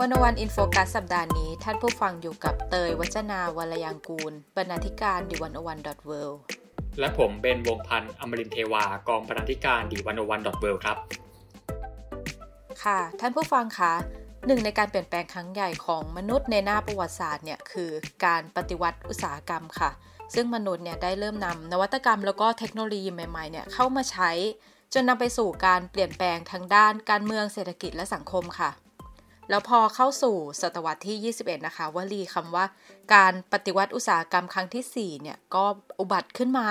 101 In Focus สัปดาห์นี้ ท่านผู้ฟังอยู่กับเตยวัจนาวรยังกูล บรรณาธิการ The101.worldและผมเบนวงพันธ์อมรินเทวากองบรรณาธิการดีวันวันดอทเวครับ ค่ะ ท่านผู้ฟังคะหนึ่งในการเปลี่ยนแปลงครั้งใหญ่ของมนุษย์ในหน้าประวัติศาสตร์เนี่ยคือการปฏิวัติอุตสาหกรรมค่ะ ซึ่งมนุษย์เนี่ยได้เริ่มนำนวัตกรรมแล้วก็เทคโนโลยีใหม่ๆเนี่ยเข้ามาใช้ จนนำไปสู่การเปลี่ยนแปลงทางด้านการเมืองเศรษฐกิจและสังคมค่ะ แล้วพอเข้าสู่ศตวรรษที่ 21 นะคะวลีคำว่าการปฏิวัติอุตสาหกรรมครั้งที่ 4 เนี่ยก็อุบัติขึ้นมา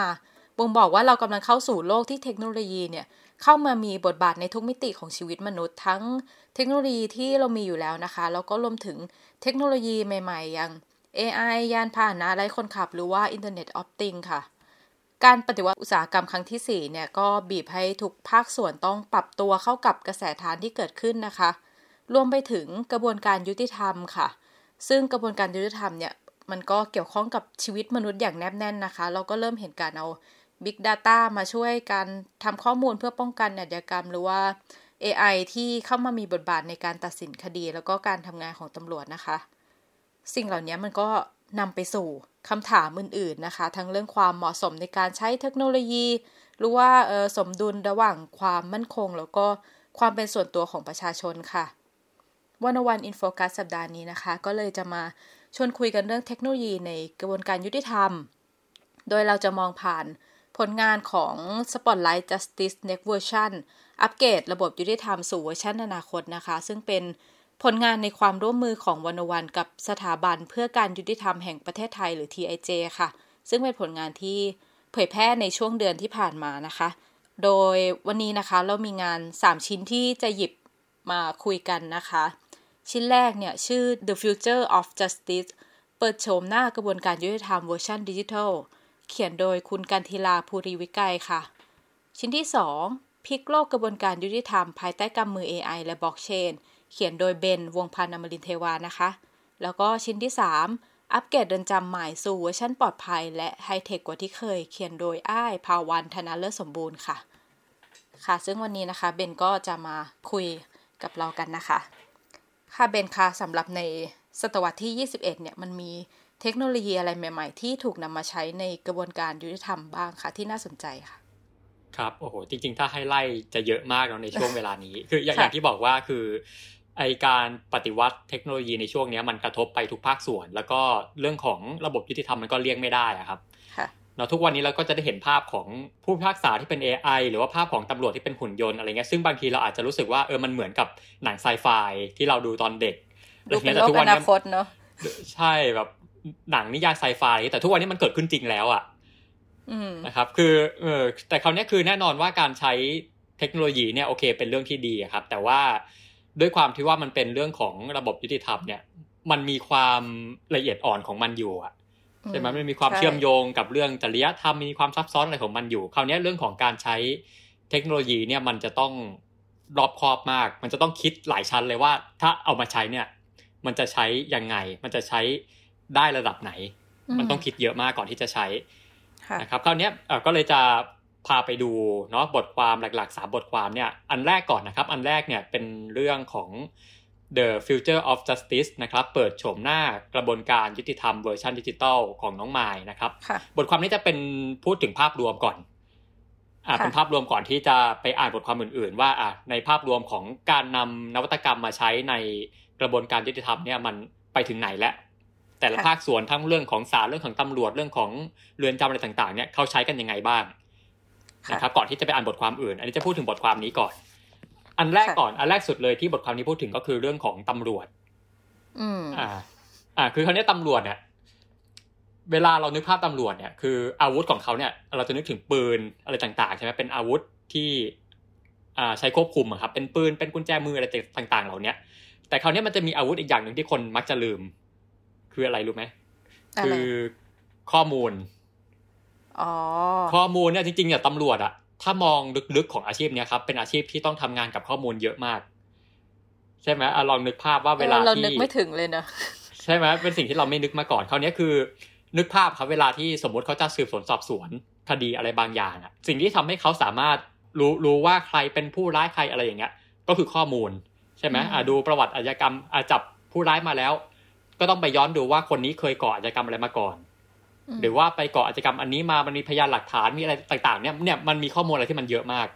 บ่งบอกว่าเรากำลังเข้าสู่โลกที่เทคโนโลยีเนี่ยเข้ามามีบทบาทในทุกมิติของชีวิตมนุษย์ ทั้งเทคโนโลยีที่เรามีอยู่แล้วนะคะ แล้วก็รวมถึงเทคโนโลยีใหม่ ๆ อย่าง AI ยานพาหนะไร้คนขับ หรือว่า Internet of Things ค่ะ การปฏิวัติอุตสาหกรรมครั้งที่ 4 เนี่ยก็บีบให้ทุกภาคส่วนต้องปรับตัวเข้ากับกระแสทานที่เกิดขึ้นนะคะ รวมไปถึงกระบวนการยุติธรรมค่ะ ซึ่งกระบวนการยุติธรรมเนี่ยมันก็เกี่ยวข้องกับชีวิตมนุษย์อย่างแนบแน่นนะคะ เราก็เริ่มเห็นการเอา Big Data มาช่วยการทำข้อมูลเพื่อป้องกันอาชญากรรม หรือว่า AI ที่เข้ามามีบทบาทในการตัดสินคดี แล้วก็การทำงานของตำรวจนะคะ สิ่งเหล่านี้มันก็นำไปสู่คำถามอื่น ๆนะคะ ทั้งเรื่องความเหมาะสมในการใช้เทคโนโลยี หรือว่าสมดุลระหว่างความมั่นคง แล้วก็ความเป็นส่วนตัวของประชาชนค่ะ 101 In Focus สัปดาห์นี้นะคะ ก็เลยจะมาชวนคุยกันเรื่องเทคโนโลยีในกระบวนการยุติธรรม โดยเราจะมองผ่านผลงานของ Spotlight Justice Next Version อัปเกรดระบบยุติธรรมสู่เวอร์ชันอนาคตนะคะ ซึ่งเป็นผลงานในความร่วมมือของ 101 กับสถาบันเพื่อการยุติธรรมแห่งประเทศไทยหรือ TIJ ค่ะ ซึ่งเป็นผลงานที่เผยแพร่ในช่วงเดือนที่ผ่านมานะคะ โดยวันนี้นะคะเรามีงาน 3 ชิ้นที่จะหยิบมาคุยกันนะคะ ชิ้นแรกเนี่ยชื่อ The Future of Justice เปิดโฉมหน้ากระบวนการยุติธรรมเวอร์ชันดิจิทัล เขียนโดยคุณกันทีลาภูริวิกัยค่ะ ชิ้นที่ 2 พลิกโลกกระบวนการยุติธรรม ภายใต้กำมือ AI และบล็อกเชน เขียนโดยเบน วงพันธ์อมรินเทวานะคะ แล้วก็ชิ้นที่ 3 อัปเกรดเดินจำใหม่สู่เวอร์ชันปลอดภัย และไฮเทคกว่าที่เคย เขียนโดยอ้ายภาวันธนาเลิศสมบูรณ์ค่ะ ค่ะ ซึ่งวันนี้นะคะเบนก็จะมาคุยกับเรากันนะคะ ค่ะเบนคะสำหรับในศตวรรษที่ 21 เนี่ยมันมีเทคโนโลยีอะไรใหม่ ๆ ที่ถูกนำมาใช้ในกระบวนการยุติธรรมบ้างคะที่น่าสนใจค่ะ ครับโอ้โหจริง ๆ ถ้าให้ไล่จะเยอะมากเนาะในช่วงเวลานี้ คืออย่างที่บอกว่าคือไอการปฏิวัติเทคโนโลยีในช่วงนี้มันกระทบไปทุกภาคส่วน แล้วก็เรื่องของระบบยุติธรรมมันก็เลี่ยงไม่ได้อะครับ เนาะทุกวันนี้เราก็จะได้เห็นภาพของผู้พิพากษาที่เป็น AI หรือว่าภาพของตำรวจที่เป็นหุ่นยนต์อะไรเงี้ยซึ่งบางทีเราอาจจะรู้สึกว่าเออมันเหมือนกับหนังไซไฟที่เราดูตอนเด็กดูเป็นโลกอนาคตเนาะใช่แบบหนังนิยายไซไฟแต่ทุกวันนี้มันเกิดขึ้นจริงแล้วอะนะครับ คือเออแต่คราวนี้คือแน่นอนว่าการใช้เทคโนโลยีเนี่ยโอเคเป็นเรื่องที่ดีครับ แต่ว่าด้วยความที่ว่ามันเป็นเรื่องของระบบยุติธรรมเนี่ย มันมีความละเอียดอ่อนของมันอยู่อะ ใช่ไหมมันมีความเชื่อมโยงกับเรื่องจริยธรรมมีความซับซ้อนอะไรของมันอยู่ คราวนี้เรื่องของการใช้เทคโนโลยีเนี่ยมันจะต้องรอบคอบมาก มันจะต้องคิดหลายชั้นเลยว่า ถ้าเอามาใช้เนี่ย มันจะใช้ยังไง มันจะใช้ได้ระดับไหน มันต้องคิดเยอะมากก่อนที่จะใช้นะครับคราวนี้ก็เลยจะพาไปดูเนาะบทความหลักๆสามบทความเนี่ย อันแรกก่อนนะครับ อันแรกเนี่ยเป็นเรื่องของ The Future of Justice นะครับเปิดโฉมหน้ากระบวนการยุติธรรมเวอร์ชันดิจิตอลของน้องไม้นะครับ บทความนี้จะเป็นพูดถึงภาพรวมก่อนอ่าเป็นภาพรวมก่อนที่จะไปอ่านบทความอื่น ๆ ว่าอ่าในภาพรวมของการนำนวัตกรรมมาใช้ในกระบวนการยุติธรรมเนี่ยมันไปถึงไหนแล้ว แต่ละภาคส่วนทั้งเรื่องของศาลเรื่องของตำรวจเรื่องของเรือนจำอะไรต่าง ๆ เนี่ยเขาใช้กันยังไงบ้างนะครับก่อนที่จะไปอ่านบทความอื่น อันนี้จะพูดถึงบทความนี้ก่อน อันแรกก่อนอันแรกสุดเลยที่บทความนี้พูดถึงก็คือเรื่องของตำรวจ อืมอ่า อ่า คือคราวนี้ตำรวจเนี่ยเวลาเรานึกภาพตำรวจเนี่ยคืออาวุธของเขาเนี่ย เราจะนึกถึงปืนอะไรต่างๆใช่ไหมเป็นอาวุธที่อ่าใช้ควบคุมครับ เป็นปืนเป็นกุญแจมืออะไรต่างๆ เหล่านี้แต่คราวนี้มันจะมีอาวุธอีกอย่างหนึ่งที่คนมักจะลืม คืออะไรรู้ไหมคือข้อมูลข้อมูลเนี่ยจริงๆเนี่ยตำรวจอะ ถ้ามองลึกๆของอาชีพเนี้ยครับ เป็นอาชีพที่ต้องทำงานกับข้อมูลเยอะมาก ใช่ไหมอลองนึกภาพว่าเวลาที่เรานึกไม่ถึงเลยนะใช่ไหมเป็นสิ่งที่เราไม่นึกมาก่อนคราวนี้คือ นึกภาพครับเวลาที่สมมติเขาจะสืบสวนสอบสวนคดีอะไรบางอย่างอะสิ่งที่ทำให้เขาสามารถรู้รู้ว่าใครเป็นผู้ร้ายใครอะไรอย่างเงี้ย ก็คือข้อมูล ใช่ไหมอ่าดูประวัติอาชญากรรมอาจับผู้ร้ายมาแล้ว ก็ต้องไปย้อนดูว่าคนนี้เคยก่ออาชญากรรมอะไรมาก่อน หรือว่าไปก่ออาชญากรรมอันนี้มามันมีพยานหลักฐานมีอะไรต่าง ๆ เนี่ยเนี่ยมันมีข้อมูลอะไรที่มันเยอะมาก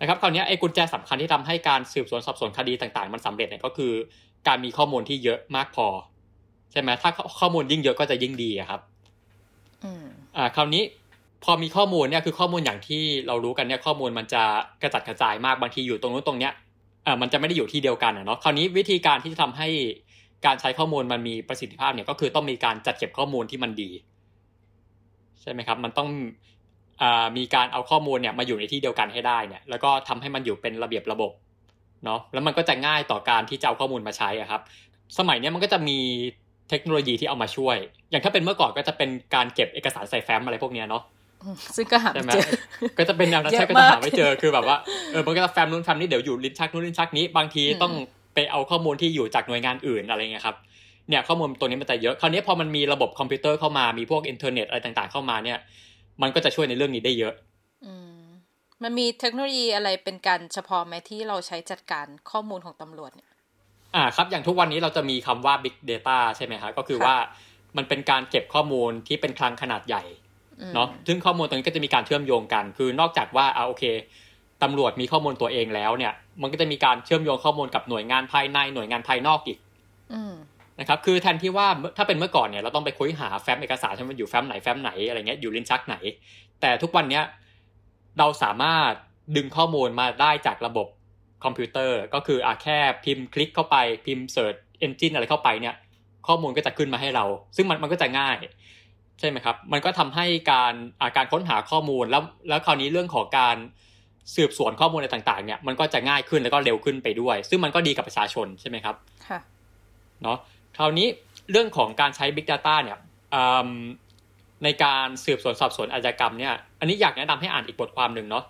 นะครับคราวนี้ไอ้กุญแจสำคัญที่ทำให้การสืบสวนสอบสวนคดีต่างๆ มันสำเร็จเนี่ยก็คือ การมีข้อมูลที่เยอะมากพอ ใช่ไหมถ้าข้อมูลยิ่งเยอะก็จะยิ่งดีครับอ่า คราวนี้พอมีข้อมูลเนี่ยคือข้อมูลอย่างที่เรารู้กันเนี่ยข้อมูลมันจะกระจัดกระจายมากบางทีอยู่ตรงนู้นตรงเนี้ยอ่ามันจะไม่ได้อยู่ที่เดียวกันเนาะคราวนี้วิธีการที่จะทำให้ การใช้ข้อมูลมันมีประสิทธิภาพเนี่ยก็คือต้องมีการจัดเก็บข้อมูลที่มันดี ใช่ไหมครับ มันต้องอมีการเอาข้อมูลเนี่ยมาอยู่ในที่เดียวกันให้ได้เนี่ย แล้วก็ทำให้มันอยู่เป็นระเบียบระบบเนาะแล้วมันก็จะง่ายต่อการที่จะเอาข้อมูลมาใช้อะครับ สมัยนี้มันก็จะมีเทคโนโลยีที่เอามาช่วย อย่างถ้าเป็นเมื่อก่อนก็จะเป็นการเก็บเอกสารใส่แฟ้มอะไรพวกนี้เนาะซึ่งก็หาไม่เจอ ก็จะเป็นแนวนั้นใช่ก็จะหาไม่เจอ คือแบบว่า เออ มันก็จะแฟ้มนู้นแฟ้มนี้เดี๋ยวอยู่ลิ้นชักนู้นลิ้นชักนี้ บางทีต้อง ไปเอาข้อมูลที่อยู่จากหน่วยงานอื่นอะไรเงี้ยครับเนี่ยข้อมูลตัวนี้มันจะเยอะ คราวนี้พอมันมีระบบคอมพิวเตอร์เข้ามามีพวกอินเทอร์เน็ตอะไรต่างๆเข้ามาเนี่ย มันก็จะช่วยในเรื่องนี้ได้เยอะมันมีเทคโนโลยีอะไรเป็นการเฉพาะไหมที่เราใช้จัดการข้อมูลของตำรวจเนี่ยอ่าครับอย่างทุกวันนี้เราจะมีคำว่า Big Data ใช่ไหมครับก็คือว่ามันเป็นการเก็บข้อมูลที่เป็นคลังขนาดใหญ่เนาะซึ่งข้อมูลตรงนี้ก็จะมีการเชื่อมโยงกัน คือนอกจากว่าเอาโอเค ตำรวจมีข้อมูลตัวเองแล้วเนี่ย มันก็จะมีการเชื่อมโยงข้อมูลกับหน่วยงานภายในหน่วยงานภายนอกอีกนะครับ คือแทนที่ว่าถ้าเป็นเมื่อก่อนเนี่ยเราต้องไปค้นหาแฟ้มเอกสารที่มันอยู่แฟ้มไหนแฟ้มไหนอะไรเงี้ยอยู่ลิ้นชักไหน แต่ทุกวันเนี้ยเราสามารถดึงข้อมูลมาได้จากระบบคอมพิวเตอร์ก็คืออาแค่พิมพ์คลิกเข้าไปพิมพ์ search engine อะไรเข้าไปเนี่ย ข้อมูลก็จะขึ้นมาให้เรา ซึ่งมันมันก็จะง่าย ใช่ไหมครับ มันก็ทำให้การอาการค้นหาข้อมูลแล้วแล้วคราวนี้เรื่องของการ สืบสวนข้อมูลอะไรต่างๆเนี่ยมันก็จะง่ายขึ้นแล้วก็เร็วขึ้นไปด้วย ซึ่งมันก็ดีกับประชาชนใช่ไหมครับค่ะเนาะคราวนี้เรื่องของการใช้ Big Data เนี่ยในการสืบสวนสอบสวนอาชญากรรมเนี่ยอันนี้อยากแนะนำให้อ่านอีกบทความหนึ่งเนาะ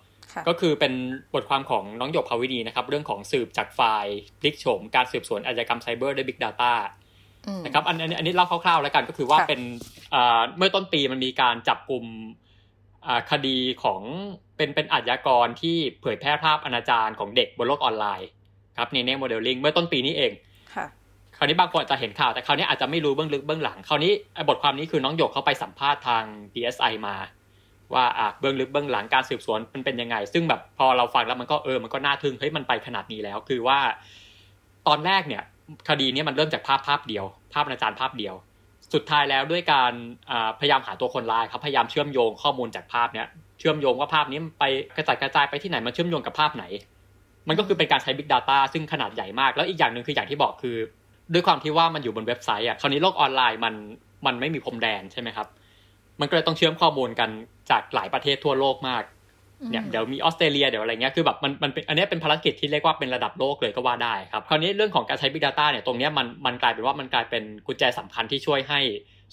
ก็คือเป็นบทความของน้องหยกภาวินีนะครับ เรื่องของสืบจากไฟล์พลิกโฉมการสืบสวนอาชญากรรมไซเบอร์ด้วย Big Data นะครับอันนี้อันนี้เล่าคร่าวๆ แล้วกันก็คือว่าเป็นเมื่อต้นปีมันมีการจับกลุ่มคดีของ เป็นเป็นอาชญากรที่เผยแพร่ภาพอนาจารของเด็กบนโลกออนไลน์ครับในเน่โมเดลลิงเมื่อต้นปีนี้เองคราวนี้บางคนอาจจะเห็นข่าวแต่คราวนี้อาจจะไม่รู้เบื้องลึกเบื้องหลังคราวนี้บทความนี้คือน้องหยกเขาไปสัมภาษณ์ทาง DSI มา ว่าอะเบื้องลึกเบื้องหลังการสืบสวนมันเป็นยังไง ซึ่งแบบพอเราฟังแล้วมันก็เออมันก็น่าทึ่งเฮ้ยมันไปขนาดนี้แล้ว คือว่า ตอนแรกเนี่ย คดีนี้มันเริ่มจากภาพภาพเดียว ภาพอาจารย์ภาพเดียว สุดท้ายแล้วด้วยการพยายามหาตัวคนร้ายครับพยายามเชื่อมโยงข้อมูลจากภาพเนี้ยเชื่อมโยงว่าภาพนี้ไปกระจายกระจายไปที่ไหนมันเชื่อมโยงกับภาพไหน มันก็คือเป็นการใช้ Big Data ซึ่งขนาดใหญ่มาก แล้วอีกอย่างหนึ่งคืออย่างที่บอกคือ ด้วยความที่ว่ามันอยู่บนเว็บไซต์อะคราวนี้โลกออนไลน์มันมันไม่มีพรมแดนใช่ไหมครับ มันก็เลยต้องเชื่อมข้อมูลกันจากหลายประเทศทั่วโลกมากเนี่ยเดี๋ยวมีออสเตรเลียเดี๋ยวอะไรเงี้ยคือแบบมันมันเป็นอันนี้เป็นภารกิจที่เรียกว่าเป็นระดับโลกเลยก็ว่าได้ครับ คราวนี้เรื่องของการใช้ Big Data เนี่ยตรงนี้มันมันกลายเป็นว่ามันกลายเป็นกุญแจสำคัญที่ช่วยให้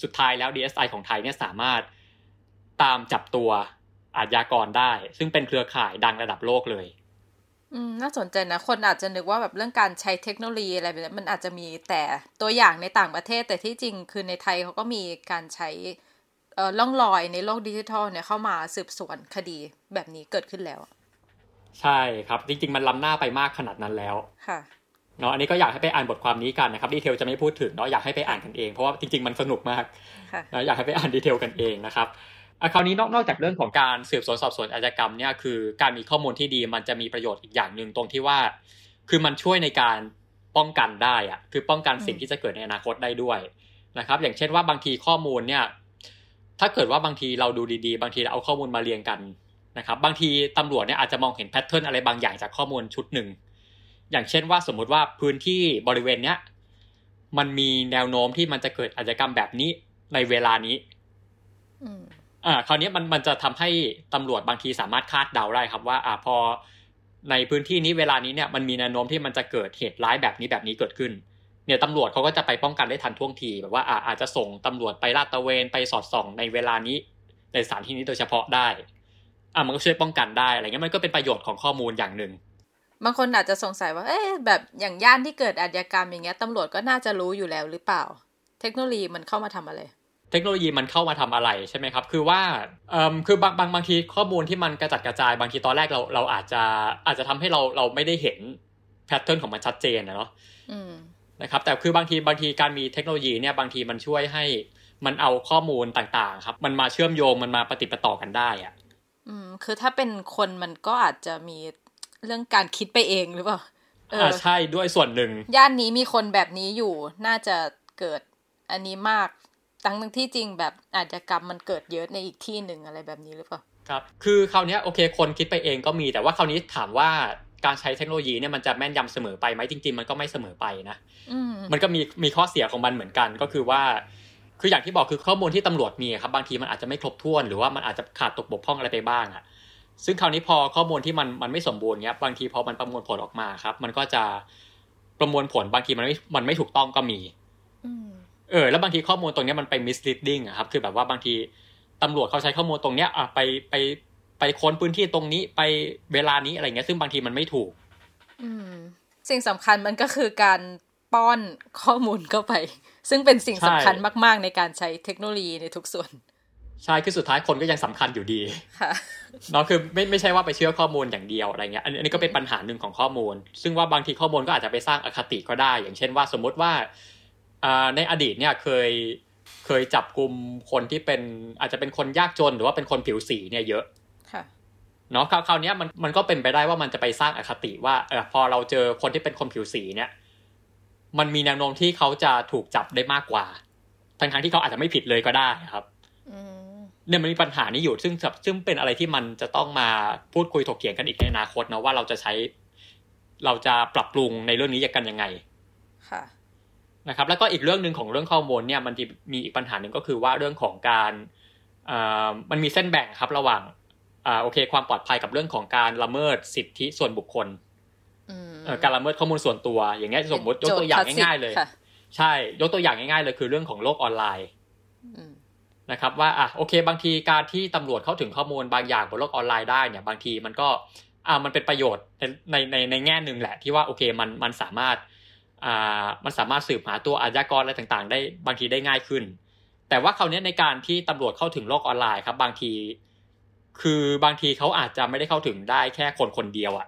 สุดท้ายแล้ว DSI ของไทยเนี่ยสามารถตามจับตัว อาชญากรได้ ซึ่งเป็นเครือข่ายดังระดับโลกเลย อืมน่าสนใจนะ คนอาจจะนึกว่าแบบเรื่องการใช้เทคโนโลยีอะไรแบบนี้มันอาจจะมีแต่ตัวอย่างในต่างประเทศ แต่ที่จริงคือในไทยเขาก็มีการใช้เอ่อล่องลอยในโลกดิจิทัลเนี่ยเข้ามาสืบสวนคดีแบบนี้เกิดขึ้นแล้ว ใช่ครับ จริง ๆ มันล้ำหน้าไปมากขนาดนั้นแล้วค่ะเนาะอันนี้ก็อยากให้ไปอ่านบทความนี้กันนะครับดีเทลจะไม่พูดถึงเนาะอยากให้ไปอ่านกันเองเพราะว่าจริง ๆ มันสนุกมากนะอยากให้ไปอ่าน detail กันเองนะครับ คราวนี้นอกจากเรื่องของการสืบสวนสอบสวนอาชญากรรมเนี่ยคือการมีข้อมูลที่ดีมันจะมีประโยชน์อีกอย่างหนึ่งตรงที่ว่า คือมันช่วยในการป้องกันได้อะคือป้องกันสิ่งที่จะเกิดในอนาคตได้ด้วยนะครับ อย่างเช่นว่าบางทีข้อมูลเนี่ยถ้าเกิดว่าบางทีเราดูดีๆ บางทีเราเอาข้อมูลมาเรียงกันนะครับ บางทีตำรวจเนี่ยอาจจะมองเห็น pattern อะไรบางอย่างจากข้อมูลชุดหนึ่งอย่างเช่นว่าสมมุติว่าพื้นที่บริเวณเนี้ยมันมีแนวโน้มที่มันจะเกิดอาชญากรรมแบบนี้ในเวลานี้ อ่าคราวนี้มันมันจะทำให้ตำรวจบางทีสามารถคาดเดาได้ครับว่าอ่าพอในพื้นที่นี้เวลานี้เนี่ยมันมีแนวโน้มที่มันจะเกิดเหตุร้ายแบบนี้แบบนี้เกิดขึ้น เนี่ยตำรวจเขาก็จะไปป้องกันได้ทันท่วงทีแบบว่าอาจจะส่งตำรวจไปลาดตระเวนไปสอดส่องในเวลานี้ในสถานที่นี้โดยเฉพาะได้อะมันก็ช่วยป้องกันได้อะไรเงี้ยมันก็เป็นประโยชน์ของข้อมูลอย่างหนึ่งบางคนอาจจะสงสัยว่า เอ๊ะแบบอย่างย่านที่เกิดอาชญากรรมอย่างเงี้ยตำรวจก็น่าจะรู้อยู่แล้วหรือเปล่า เทคโนโลยีมันเข้ามาทำอะไร เทคโนโลยีมันเข้ามาทำอะไรใช่ไหมครับ คือว่าเอ่อคือบางบางบางทีข้อมูลที่มันกระจัดกระจายบางทีตอนแรกเราเราอาจจะอาจจะทำให้เราเราไม่ได้เห็นแพทเทิร์นของมันชัดเจนนะเนาะนะครับแต่คือบางทีบางทีการมีเทคโนโลยีเนี่ยบางทีมันช่วยให้มันเอาข้อมูลต่างๆ ครับ มันมาเชื่อมโยงมันมาปฏิปต่อกันได้อะอืมคือถ้าเป็นคนมันก็อาจจะมีเรื่องการคิดไปเองหรือเปล่าเออใช่ด้วยส่วนหนึ่ง ย่านนี้มีคนแบบนี้อยู่น่าจะเกิดอันนี้มาก ตั้งที่จริงแบบอาจจะกรรมมันเกิดเยอะในอีกที่หนึ่งอะไรแบบนี้หรือเปล่าครับคือคราวนี้โอเคคนคิดไปเองก็มี แต่ว่าคราวนี้ถามว่าการใช้เทคโนโลยีเนี่ยมันจะแม่นยำเสมอไปไหมจริง ๆ มันก็ไม่เสมอไปนะมันก็มีมีข้อเสียของมันเหมือนกันก็คือว่า คืออย่างที่บอกคือข้อมูลที่ตำรวจมีครับบางทีมันอาจจะไม่ครบถ้วน หรือว่ามันอาจจะขาดตกบกพร่องอะไรไปบ้างอะซึ่งคราวนี้พอข้อมูลที่มันมันไม่สมบูรณ์เนี้ยบางทีพอมันประมวลผลออกมาครับ มันก็จะประมวลผลบางทีมันไม่มันไม่ถูกต้องก็มี เออแล้วบางทีข้อมูลตรงนี้มันไป misleading อะครับคือแบบว่าบางทีตำรวจเขาใช้ข้อมูลตรงเนี้ยอะไปไปไปค้นพื้นที่ตรงนี้ไปเวลานี้อะไรเงี้ย ซึ่งบางทีมันไม่ถูก อืม สิ่งสำคัญมันก็คือการป้อนข้อมูลเข้าไป ซึ่งเป็นสิ่งสำคัญมาก ๆ ในการใช้เทคโนโลยีในทุกส่วน ใช่คือสุดท้ายคนก็ยังสำคัญอยู่ดีเนาะคือไม่ไม่ใช่ว่าไปเชื่อข้อมูลอย่างเดียวอะไรเงี้ย อันนี้ก็เป็นปัญหาหนึ่งของข้อมูล ซึ่งว่าบางทีข้อมูลก็อาจจะไปสร้างอคติก็ได้ อย่างเช่นว่าสมมุติว่า ในอดีตเนี่ยเคยเคยจับกลุ่มคนที่เป็นอาจจะเป็นคนยากจนหรือว่าเป็นคนผิวสีเนี่ยเยอะเนาะคราวนี้มันมันก็เป็นไปได้ว่ามันจะไปสร้างอคติว่าเออพอเราเจอคนที่เป็นคนผิวสีเนี่ย มันมีแนวโน้มที่เขาจะถูกจับได้มากกว่า ทั้งทั้งที่เขาอาจจะไม่ผิดเลยก็ได้ครับเนี่ยมันมีปัญหานี้อยู่ซึ่งซึ่งเป็นอะไรที่มันจะต้องมาพูดคุยถกเถียงกันอีกในอนาคตนะว่าเราจะใช้ เราจะปรับปรุงในเรื่องนี้กันยังไง ค่ะ นะครับแล้วก็อีกเรื่องหนึ่งของเรื่องข้อมูลเนี่ยมันมีอีกปัญหาหนึ่งก็คือว่าเรื่องของการมันมีเส้นแบ่งครับระหว่างอ่าโอเค ความปลอดภัยกับเรื่องของการละเมิดสิทธิส่วนบุคคลการละเมิดข้อมูลส่วนตัว อย่างเงี้ยสมมติยกตัวอย่างง่ายๆเลย ใช่ยกตัวอย่างง่ายๆเลยคือเรื่องของโลกออนไลน์นะครับว่าอะโอเค บางทีการที่ตำรวจเข้าถึงข้อมูลบางอย่างบนโลกออนไลน์ได้เนี่ย บางทีมันก็อ่ามันเป็นประโยชน์ในในในแง่หนึ่งแหละที่ว่าโอเคมันมันสามารถ อ่ามันสามารถสืบหาตัวอาชญากรอะไรต่างๆ ได้บางทีได้ง่ายขึ้น แต่ว่าคราวนี้ในการที่ตำรวจเข้าถึงโลกออนไลน์ครับ บางที คือบางทีเขาอาจจะไม่ได้เข้าถึงได้แค่คนคนเดียวอะ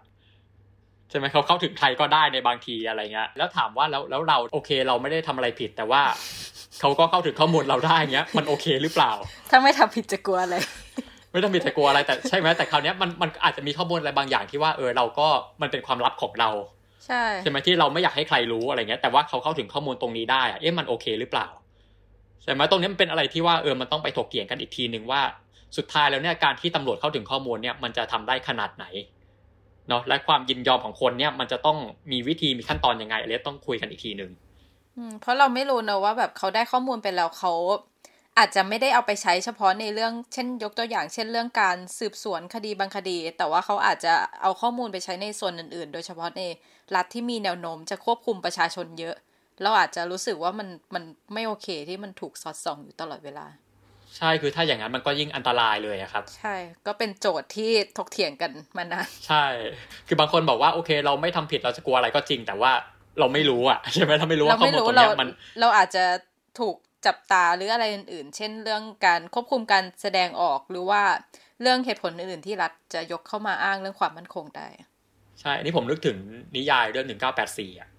ใช่ไหมเขาเข้าถึงใครก็ได้ในบางทีอะไรเงี้ยแล้วถามว่าแล้วแล้วเราโอเค เราไม่ได้ทำอะไรผิด แต่ว่าเขาก็เข้าถึงข้อมูลเราได้เงี้ย มันโอเคหรือเปล่า ถ้าไม่ทำผิดจะกลัวอะไรไม่ทำผิดจะกลัวอะไรแต่ใช่ไหมแต่คราวนี้มันมันอาจจะมีข้อมูลอะไรบางอย่างที่ว่าเออเราก็มันเป็นความลับของเรา ใช่ใช่ไหมที่เราไม่อยากให้ใครรู้อะไรเงี้ยแต่ว่าเขาเข้าถึงข้อมูลตรงนี้ได้อะเอ๊ะมันโอเคหรือเปล่าใช่ไหมตรงนี้มันเป็นอะไรที่ว่าเออมันต้องไปถกเถียงกันอีกทีหนึ่งว่าสุดท้ายแล้วเนี่ยการที่ตำรวจเข้าถึงข้อมูลเนี่ยมันจะทำได้ขนาดไหนเนาะและความยินยอมของคนเนี่ยมันจะต้องมีวิธีมีขั้นตอนยังไงอะไรต้องคุยกันอีกทีหนึ่งเพราะเราไม่รู้นะว่าแบบเขาได้ข้อมูลไปแล้วเขา อาจจะไม่ได้เอาไปใช้เฉพาะในเรื่องเช่น ยกตัวอย่างเช่นเรื่องการสืบสวนคดีบางคดี แต่ว่าเขาอาจจะเอาข้อมูลไปใช้ในส่วนอื่นๆ โดยเฉพาะในรัฐที่มีแนวโน้มจะควบคุมประชาชนเยอะ เราอาจจะรู้สึกว่ามันมันไม่โอเคที่มันถูกสอดส่องอยู่ตลอดเวลา ใช่คือถ้าอย่างนั้นมันก็ยิ่งอันตรายเลยครับ ใช่ก็เป็นโจทย์ที่ถกเถียงกันมานานใช่ คือบางคนบอกว่าโอเค เราไม่ทำผิดเราจะกลัวอะไรก็จริง แต่ว่าเราไม่รู้อะใช่ไหมเราไม่รู้ว่าข้อมูลตรงนี้มันเราอาจจะถูก จับตาหรืออะไรอื่นๆ เช่นเรื่องการควบคุมการแสดงออกหรือว่าเรื่องเหตุผลอื่นๆที่รัฐจะยกเข้ามาอ้างเรื่องความมั่นคงได้ ใช่ อันนี้ผมนึกถึงนิยายเรื่องหนึ่งเก้าแปดสี่อะ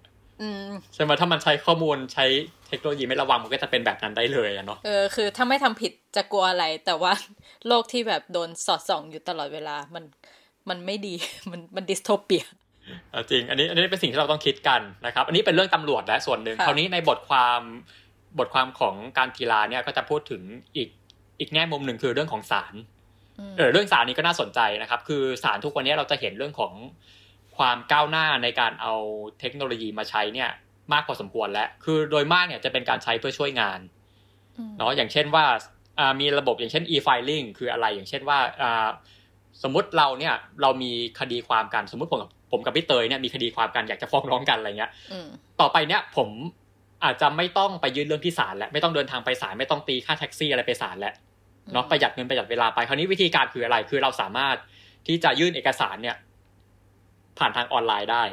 ใช่ไหมถ้ามันใช้ข้อมูลใช้เทคโนโลยีไม่ระวังมันก็จะเป็นแบบนั้นได้เลยอะเนาะเออคือถ้าไม่ทำผิดจะกลัวอะไร แต่ว่าโลกที่แบบโดนสอดส่องอยู่ตลอดเวลามันมันไม่ดีมันมันดิสโทเปียจริง อันนี้อันนี้เป็นสิ่งที่เราต้องคิดกันนะครับ อันนี้เป็นเรื่องตำรวจและส่วนหนึ่งคราวนี้ในบทความ บทความของการกีฬาเนี่ยก็จะพูดถึงอีกอีกแง่มุมหนึ่งคือเรื่องของศาลเออเรื่องศาลนี้ก็น่าสนใจนะครับ คือศาลทุกวันนี้เราจะเห็นเรื่องของความก้าวหน้าในการเอาเทคโนโลยีมาใช้เนี่ย มากพอสมควรแล้ว คือโดยมากเนี่ยจะเป็นการใช้เพื่อช่วยงานเนาะอย่างเช่นว่ามีระบบอย่างเช่น e-filing คืออะไรอย่างเช่นว่าสมมุติเราเนี่ยเรามีคดีความกันสมมติผมกับผมกับพี่เตยเนี่ยมีคดีความกันอยากจะฟ้องร้องกันอะไรเงี้ยต่อไปเนี่ยผม อาจจะไม่ต้องไปยื่นเรื่องที่ศาลแล้วไม่ต้องเดินทางไปศาลไม่ต้องตีค่าแท็กซี่อะไรไปศาลแล้วเนาะประหยัดเงินประหยัดเวลาไปคราวนี้วิธีการคืออะไร คือเราสามารถที่จะยื่นเอกสารเนี่ย ผ่านทางออนไลน์ได้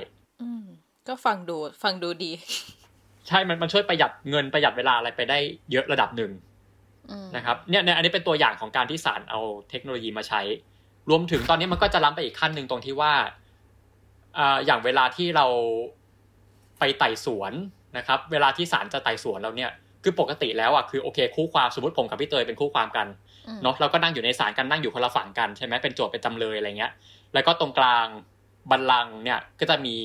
อืมก็ฟังดูฟังดูดี ใช่มันมันช่วยประหยัดเงินประหยัดเวลาอะไรไปได้เยอะระดับหนึ่งนะครับเนี่ยเนี่ยอันนี้เป็นตัวอย่างของการที่ศาลเอาเทคโนโลยีมาใช้ รวมถึงตอนนี้มันก็จะล้ำไปอีกขั้นหนึ่งตรงที่ว่าอ่าอย่างเวลาที่เราไปไต่สวน นะครับเวลาที่ศาลจะไต่สวนเราเนี่ยคือปกติแล้วอะคือโอเคคู่ความสมมติผมกับพี่เตยเป็นคู่ความกันเนาะเราก็นั่งอยู่ในศาลกันนั่งอยู่คนละฝั่งกันใช่ไหมเป็นโจทย์เป็นจำเลยอะไรเงี้ย แล้วก็ตรงกลางบัลลังก์เนี่ยก็จะมี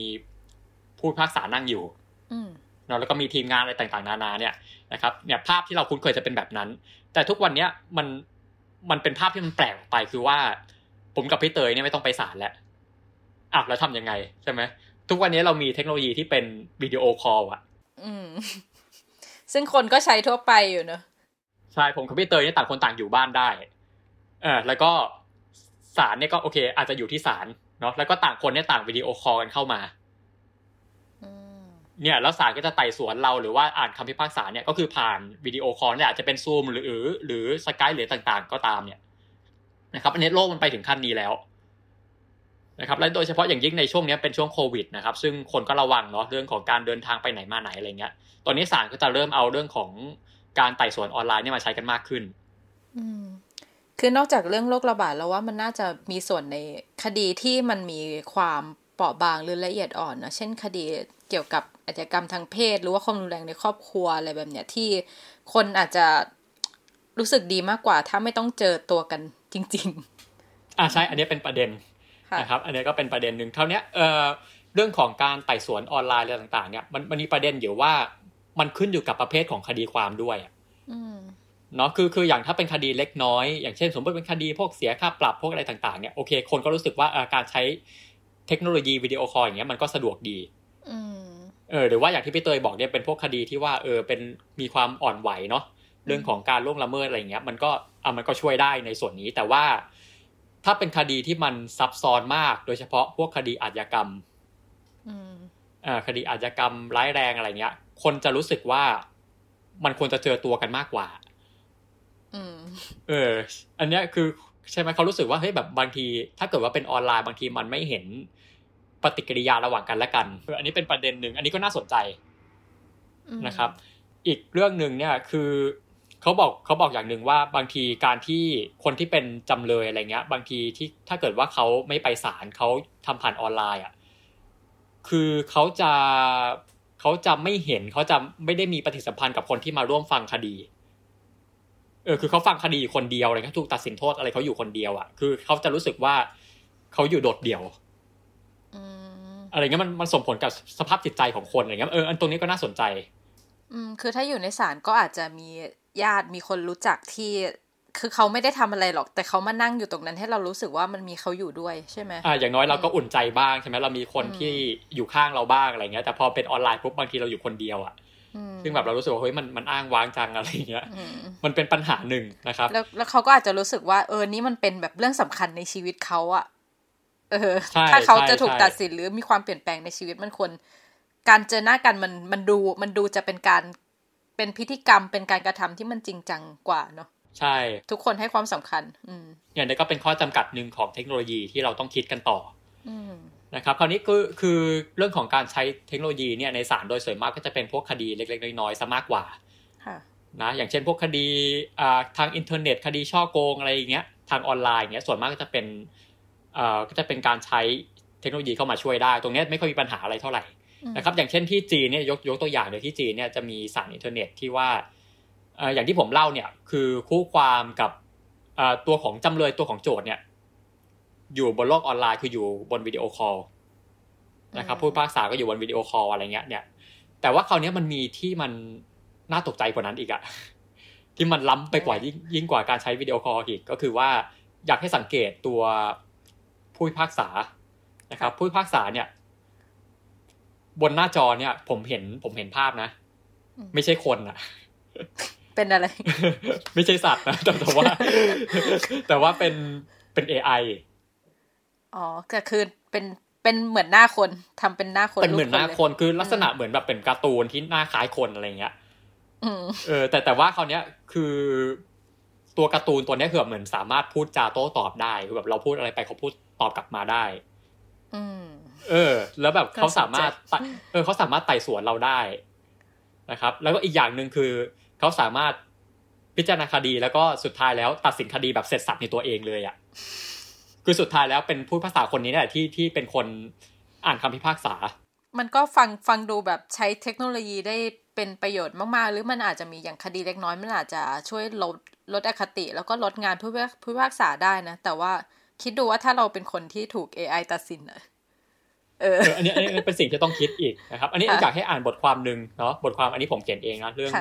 ผู้พิพากษานั่งอยู่เนาะแล้วก็มีทีมงานอะไรต่างๆ นานาเนี่ยนะครับเนี่ยภาพที่เราคุ้นเคยจะเป็นแบบนั้น แต่ทุกวันเนี้ยมันมันเป็นภาพที่มันแปลกไปคือว่า ผมกับพี่เตยเนี่ยไม่ต้องไปศาลแล้วอะแล้วทำยังไงใช่ไหมทุกวันนี้เรามีเทคโนโลยีที่เป็นวิดีโอคอลอะ อืม ซึ่งคนก็ใช้ทั่วไปอยู่เนอะใช่ผมกับพี่เตยเนี่ยต่างคนต่างอยู่บ้านได้ เออแล้วก็ศาลเนี่ยก็โอเค อาจจะอยู่ที่ศาลเนาะแล้วก็ต่างคนเนี่ยต่าง video call กันเข้ามาเนี่ยแล้วศาลก็จะไต่สวนเราหรือว่าอ่านคำพิพากษาเนี่ยก็คือผ่าน video call เนี่ยอาจจะเป็นซูมหรือ หรือ Skype หรือต่างๆ ก็ตามเนี่ยนะครับ อันนี้โลกมันไปถึงขั้นนี้แล้ว นะครับและโดยเฉพาะอย่างยิ่งในช่วงนี้เป็นช่วงโควิดนะครับซึ่งคนก็ระวังเนาะเรื่องของการเดินทางไปไหนมาไหนอะไรเงี้ย ตอนนี้ศาลก็จะเริ่มเอาเรื่องของการไต่สวนออนไลน์เนี่ยมาใช้กันมากขึ้น อืมคือนอกจากเรื่องโรคระบาดแล้วว่ามันน่าจะมีส่วนในคดีที่มันมีความเปราะบางหรือละเอียดอ่อนนะเช่นคดีเกี่ยวกับอาชญากรรมทางเพศ หรือว่าความรุนแรงในครอบครัวอะไรแบบเนี้ยที่คนอาจจะรู้สึกดีมากกว่า ถ้าไม่ต้องเจอตัวกันจริง ๆ อ่าใช่ อันนี้เป็นประเด็น นะครับ อันนี้ก็เป็นประเด็นหนึ่งเท่านี้เอ่อเรื่องของการไต่สวนออนไลน์อะไรต่างๆเนี่ยมันมันมีประเด็นอยู่ว่ามันขึ้นอยู่กับประเภทของคดีความด้วยเนาะคือคืออย่างถ้าเป็นคดีเล็กน้อย อย่างเช่น สมมติเป็นคดีพวกเสียค่าปรับพวกอะไรต่างๆเนี่ยโอเคคนก็รู้สึกว่าการใช้เทคโนโลยีวิดีโอคอลอย่างเงี้ยมันก็สะดวกดีเออหรือว่าอย่างที่พี่เตยบอกเนี่ยเป็นพวกคดีที่ว่าเออเป็นมีความอ่อนไหวเนาะเรื่องของการล่วงละเมิดอะไรเงี้ย มันก็อะมันก็ช่วยได้ในส่วนนี้แต่ว่า ถ้าเป็นคดีที่มันซับซ้อนมาก โดยเฉพาะพวกคดีอาชญากรรมอ่าคดีอาชญากรรมร้ายแรงอะไรเงี้ย คนจะรู้สึกว่ามันควรจะเจอตัวกันมากกว่าเออ อันเนี้ยคือใช่ไหมเขารู้สึกว่าเฮ้ยแบบบางที ถ้าเกิดว่าเป็นออนไลน์บางทีมันไม่เห็นปฏิกิริยาระหว่างกันและกันอันนี้เป็นประเด็นหนึ่ง อันนี้ก็น่าสนใจนะครับ อีกเรื่องหนึ่งเนี่ยคือ เขาบอกเขาบอกอย่างหนึ่งว่าบางทีการที่คนที่เป็นจำเลยอะไรเงี้ย บางทีที่ถ้าเกิดว่าเขาไม่ไปศาลเขาทำผ่านออนไลน์อะคือเขาจะเขาจะไม่เห็นเขาจะไม่ได้มีปฏิสัมพันธ์กับคนที่มาร่วมฟังคดีเออคือเขาฟังคดีอยู่คนเดียวอะไรเขาถูกตัดสินโทษอะไรเขาอยู่คนเดียวอะคือเขาจะรู้สึกว่าเขาอยู่โดดเดี่ยวอะไรเงี้ยมันมันส่งผลกับสภาพจิตใจของคนอะไรเงี้ยเอออันตรงนี้ก็น่าสนใจ อืมคือถ้าอยู่ในศาลก็อาจจะมี ญาติมีคนรู้จักที่ คือเขาไม่ได้ทำอะไรหรอก แต่เขามานั่งอยู่ตรงนั้นให้เรารู้สึกว่ามันมีเขาอยู่ด้วยใช่ไหมอ่าอย่างน้อยเราก็อุ่นใจบ้างใช่ไหมเรามีคนที่อยู่ข้างเราบ้างอะไรเงี้ยแต่พอเป็นออนไลน์ปุ๊บบางทีเราอยู่คนเดียวอะซึ่งแบบเรารู้สึกว่าเฮ้ยมันมันอ้างว้างจังอะไรเงี้ย มันเป็นปัญหาหนึ่งนะครับ แล้วแล้วเขาก็อาจจะรู้สึกว่าเออนี่มันเป็นแบบเรื่องสำคัญในชีวิตเขาอะเออ ถ้าเขาจะถูกตัดสินหรือมีความเปลี่ยนแปลงในชีวิตมันควรการเจอหน้ากันมันมันดูมันดูจะเป็นการ เป็นพิธีกรรมเป็นการกระทำที่มันจริงจังกว่าเนาะใช่ ทุกคนให้ความสำคัญ อืมอย่างนี้ก็เป็นข้อจำกัดหนึ่งของเทคโนโลยีที่เราต้องคิดกันต่อนะครับคราวนี้คือคือเรื่องของการใช้เทคโนโลยีเนี่ยในศาลโดยส่วนมากก็จะเป็นพวกคดีเล็กๆน้อยๆซะมากกว่านะอย่างเช่นพวกคดีอ่าทางอินเทอร์เน็ต คดีฉ้อโกงอะไรอย่างเงี้ยทางออนไลน์เงี้ยส่วนมากก็จะเป็นอ่าก็จะเป็นการใช้เทคโนโลยีเข้ามาช่วยได้ ตรงนี้ไม่ค่อยมีปัญหาอะไรเท่าไหร่ นะครับอย่างเช่นที่จีนเนี่ยยกยกตัวอย่างเลยที่จีนเนี่ยจะมีศาลอินเทอร์เน็ตที่ว่าอย่างที่ผมเล่าเนี่ยคือคู่ความกับตัวของจำเลยตัวของโจทก์เนี่ยอยู่บนโลกออนไลน์คืออยู่บน video call นะครับผู้พิพากษาก็อยู่บน video call อะไรเงี้ยเนี่ยแต่ว่าคราวนี้มันมีที่มันน่าตกใจกว่านั้นอีกอะที่มันล้ำไปกว่ายิ่งยิ่งกว่าการใช้ video call อีกก็คือว่าอยากให้สังเกตตัวผู้พิพากษานะครับผู้พิพากษาเนี่ย บนหน้าจอเนี่ย ผมเห็นผมเห็นภาพนะ ไม่ใช่คนอะเป็นอะไร ไม่ใช่สัตว์นะแต่ว่า แต่ว่าเป็นเป็นเอไออ๋อก็คือเป็นเเป็นเหมือนหน้าคนทำเป็นหน้าคนเป็นเหมือนหน้าคนคือลักษณะเหมือนแบบเป็นการ์ตูนที่หน้าคล้ายคนอะไรเงี้ยเออ แต่แต่ว่าคราวเนี้ยคือตัวการ์ตูนตัวนี้คือแบบเหมือนสามารถพูดจาโต้ตอบได้คือแบบเราพูดอะไรไปเขาพูดตอบกลับมาได้ เออ แล้วแบบเขาสามารถเออเขาสามารถไต่สวนเราได้นะครับ แล้วก็อีกอย่างหนึ่งคือเขาสามารถพิจารณาคดีแล้วก็สุดท้ายแล้วตัดสินคดีแบบเสร็จสับในตัวเองเลยอะ่ะคือสุดท้ายแล้วเป็นผู้พิพากษาคนนี้แหละที่ที่เป็นคนอ่านคำพิพากษา มันก็ฟังฟังดูแบบใช้เทคโนโลยีได้เป็นประโยชน์มากๆ หรือมันอาจจะมีอย่างคดีเล็กน้อย มันอาจจะช่วยลดลดอคติ แล้วก็ลดงานผู้ผู้พิพากษาได้นะ แต่ว่าคิดดูว่าถ้าเราเป็นคนที่ถูก AI ตัดสิน เอออันนี้อันนี้เป็นสิ่งที่ต้องคิดอีกนะครับ อันนี้อยากให้อ่านบทความหนึ่งเนาะบทความอันนี้ผมเขียนเองนะเรื่อง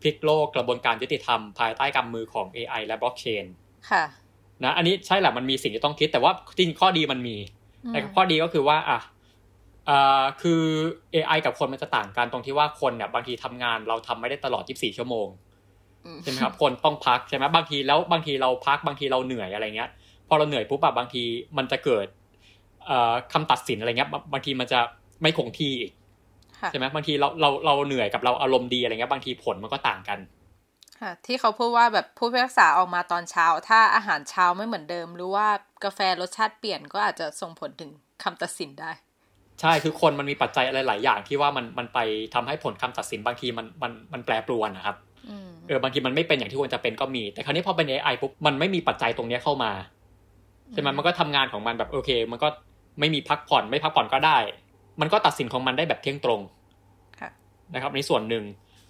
พลิกโลกกระบวนการยุติธรรมภายใต้กำมือของ AI และบล็อกเชนค่ะนะอันนี้ใช่แหละมันมีสิ่งที่ต้องคิดแต่ว่าจริงข้อดีมันมีแต่ข้อดีก็คือว่าอะอ่าคือ AI กับคนมันจะต่างกันตรงที่ว่าคนเนี่ยบางทีทำงานเราทำไม่ได้ตลอด 24 ชั่วโมงใช่ไหมครับคนต้องพักใช่ไหมบางทีแล้วบางทีเราพักบางทีเราเหนื่อยอะไรเงี้ย พอเราเหนื่อยปุ๊บแบบบางทีมันจะเกิด คำตัดสินอะไรเงี้ยบางทีมันจะไม่คงที่อีกใช่ไหมบางทีเราเราเราเหนื่อยกับเราอารมณ์ดีอะไรเงี้ยบางทีผลมันก็ต่างกันค่ะที่เขาพูดว่าแบบผู้พิพากษาออกมาตอนเช้า ถ้าอาหารเช้าไม่เหมือนเดิม หรือว่ากาแฟรสชาติเปลี่ยนก็อาจจะส่งผลถึงคำตัดสินได้ ใช่คือคนมันมีปัจจัยอะไรหลายอย่างที่ว่ามันมันไปทำให้ผลคำตัดสินบางทีมันมันมันแปรปรวนนะครับเออบางทีมันไม่เป็นอย่างที่ควรจะเป็นก็มี แต่คราวนี้พอเป็น AI ปุ๊บมันไม่มีปัจจัยตรงนี้เข้ามาใช่ไหมมันก็ทำงานของมันแบบโอเค มันก็ ไม่มีพักผ่อนไม่พักผ่อนก็ได้ มันก็ตัดสินของมันได้แบบเที่ยงตรงนะครับในส่วนหนึ่ง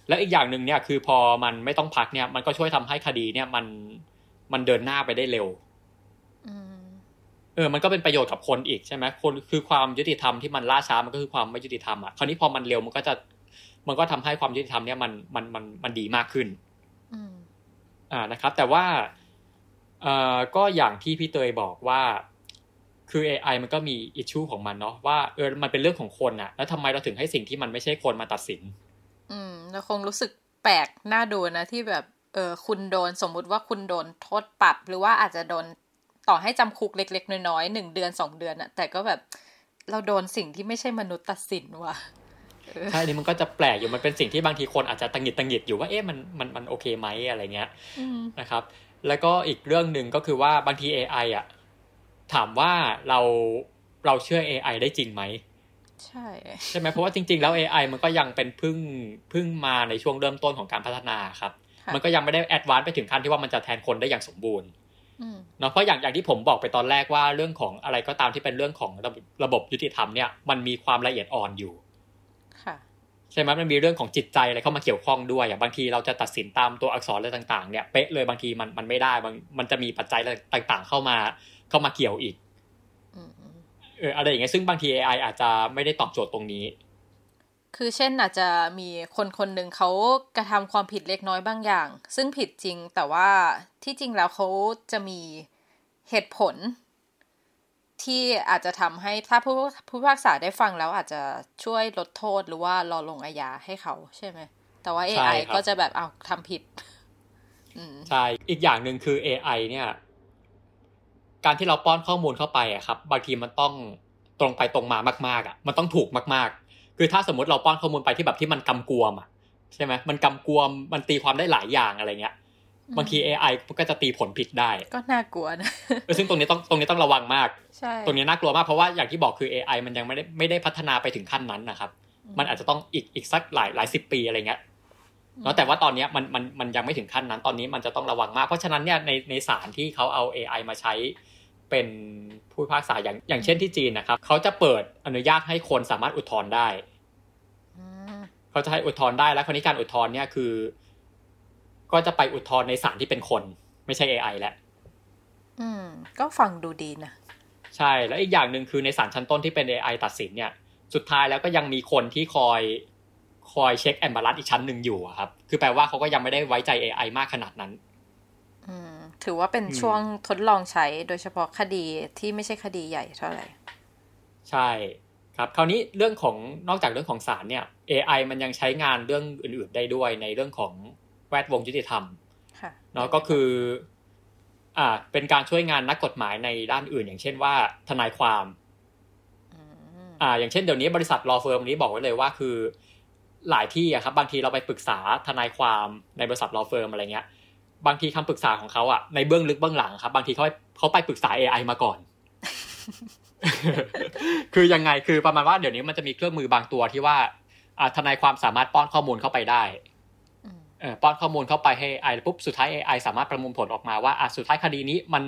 และอีกอย่างหนึ่งเนี่ยคือพอมันไม่ต้องพักเนี่ย มันก็ช่วยทำให้คดีเนี่ยมันมันเดินหน้าไปได้เร็วเออ มันก็เป็นประโยชน์กับคนอีกใช่ไหมคนคือความยุติธรรมที่มันล่าช้ามันก็คือความไม่ยุติธรรมอะคราวนี้พอมันเร็วมันก็จะมันก็ทำให้ความยุติธรรมเนี่ยมันมันมันมันดีมากขึ้นอ่านะครับ แต่ว่าเอ่อก็อย่างที่พี่เตยบอกว่า คือ AI มันก็มีอิชชูของมันเนาะว่าเออมันเป็นเรื่องของคนอะแล้วทำไมเราถึงให้สิ่งที่มันไม่ใช่คนมาตัดสิน อืมแล้วคงรู้สึกแปลกน่าดูนะที่แบบเออคุณโดนสมมุติว่าคุณโดนโทษปรับ หรือว่าอาจจะโดนต่อให้จำคุกเล็ก ๆ น้อยๆหนึ่งเดือนสองเดือนอะแต่ก็แบบเราโดนสิ่งที่ไม่ใช่มนุษย์ตัดสินว่ะใช่นี่มันก็จะแปลกอยู่มันเป็นสิ่งที่บางทีคนอาจจะตังหิดตังหิดอยู่ว่าเอ๊ะมันมันมันโอเคไหมอะไรเงี้ยนะครับ แล้วก็อีกเรื่องหนึ่งก็คือว่าบางที AI อะ ถามว่าเราเราเชื่อ AI ได้จริงไหมใช่ใช่ไหมเพราะว่าจริง ๆ แล้ว AI มันก็ยังเป็นพึ่งพึ่งมาในช่วงเริ่มต้นของการพัฒนาครับ มันก็ยังไม่ได้แอดวานซ์ไปถึงขั้นที่ว่ามันจะแทนคนได้อย่างสมบูรณ์เนาะเพราะอย่างอย่างที่ผมบอกไปตอนแรกว่าเรื่องของอะไรก็ตามที่เป็นเรื่องของระระบบยุติธรรมเนี่ยมันมีความละเอียดอ่อนอยู่ใช่ไหมมันมีเรื่องของจิตใจอะไรเข้ามาเกี่ยวข้องด้วยอย่างบางทีเราจะตัดสินตามตัวอักษรอะไรต่าง ๆเนี่ยเป๊ะเลยบางทีมันมันไม่ได้บางมันจะมีปัจจัยอะไรต่าง ๆ เข้ามา เข้ามาเกี่ยวอีกเอออะไรอย่างเงี้ยซึ่งบางที AI อาจจะไม่ได้ตอบโจทย์ตรงนี้ คือเช่นอาจจะมีคนคนหนึ่งเขากระทำความผิดเล็กน้อยบางอย่าง ซึ่งผิดจริงแต่ว่าที่จริงแล้วเขาจะมีเหตุผล ที่อาจจะทำให้ถ้าผู้ผู้พิพากษาได้ฟังแล้วอาจจะช่วยลดโทษหรือว่ารอลงอาญาให้เขาใช่ไหมแต่ว่า AI ก็จะแบบเอาทำผิดใช่ อีกอย่างหนึ่งคือ AI เนี่ย การที่เราป้อนข้อมูลเข้าไปอะครับ บางทีมันต้องตรงไปตรงมามากๆอะมันต้องถูกมากๆ คือถ้าสมมติเราป้อนข้อมูลไปที่แบบที่มันกำกวมอะใช่ไหมมันกำกวมมันตีความได้หลายอย่างอะไรเงี้ยบางที AI ก็จะตีผลผิดได้ ก็น่ากลัวนะซึ่งตรงนี้ต้องตรงนี้ต้องระวังมาก ใช่ ตรงนี้น่ากลัวมากเพราะว่าอย่างที่บอกคือ AI มันยังไม่ได้ไม่ได้พัฒนาไปถึงขั้นนั้นนะครับ มันอาจจะต้องอีกอีกสักหลายหลายสิบปีอะไรเงี้ยเนาะแต่ว่าตอนนี้มันมันมันยังไม่ถึงขั้นนั้นตอนนี้มันจะต้องระวังมาก เพราะฉะนั้นเนี่ยในในสารที่เขาเอา AI มาใช้ เป็นผู้พิพากษาอย่างอย่างเช่นที่จีนนะครับเขาจะเปิดอนุญาตให้คนสามารถอุทธรณ์ได้เขาจะให้อุทธรณ์ได้แล้วคราวนี้การอุทธรณ์เนี่ยคือ ก็จะไปอุทธรณ์ในศาลที่เป็นคน ไม่ใช่ AI แล้วอืม ก็ฟังดูดีนะใช่แล้วอีกอย่างหนึ่งคือในศาลชั้นต้นที่เป็น AI ตัดสินเนี่ย สุดท้ายแล้วก็ยังมีคนที่คอยคอยเช็คแอนบาลัสอีกชั้นหนึ่งอยู่ครับ คือแปลว่าเขาก็ยังไม่ได้ไว้ใจ AI มากขนาดนั้น ถือว่าเป็นช่วงทดลองใช้โดยเฉพาะคดีที่ไม่ใช่คดีใหญ่เท่าไหร่ ใช่ครับคราวนี้เรื่องของนอกจากเรื่องของศาลเนี่ย AI มันยังใช้งานเรื่องอื่นๆได้ด้วยในเรื่องของแวดวงยุติธรรมเนาะก็คืออ่าเป็นการช่วยงานนักกฎหมายในด้านอื่น อย่างเช่นว่าทนายความอ่าอย่างเช่นเดี๋ยวนี้บริษัท law firm นี้บอกไว้เลยว่าคือหลายที่อะครับบางทีเราไปปรึกษาทนายความในบริษัท law firm อะไรเงี้ย บางทีคำปรึกษาของเขาอะในเบื้องลึกเบื้องหลังครับ บางทีเขาเขาไปปรึกษา AI มาก่อน คือยังไงคือประมาณว่าเดี๋ยวนี้มันจะมีเครื่องมือบางตัวที่ว่าทนายความสามารถป้อนข้อมูลเข้าไปได้ป้อนข้อมูลเข้าไปให้ AI ปุ๊บสุดท้าย AI สามารถประมวลผลออกมาว่าสุดท้ายคดีนี้มัน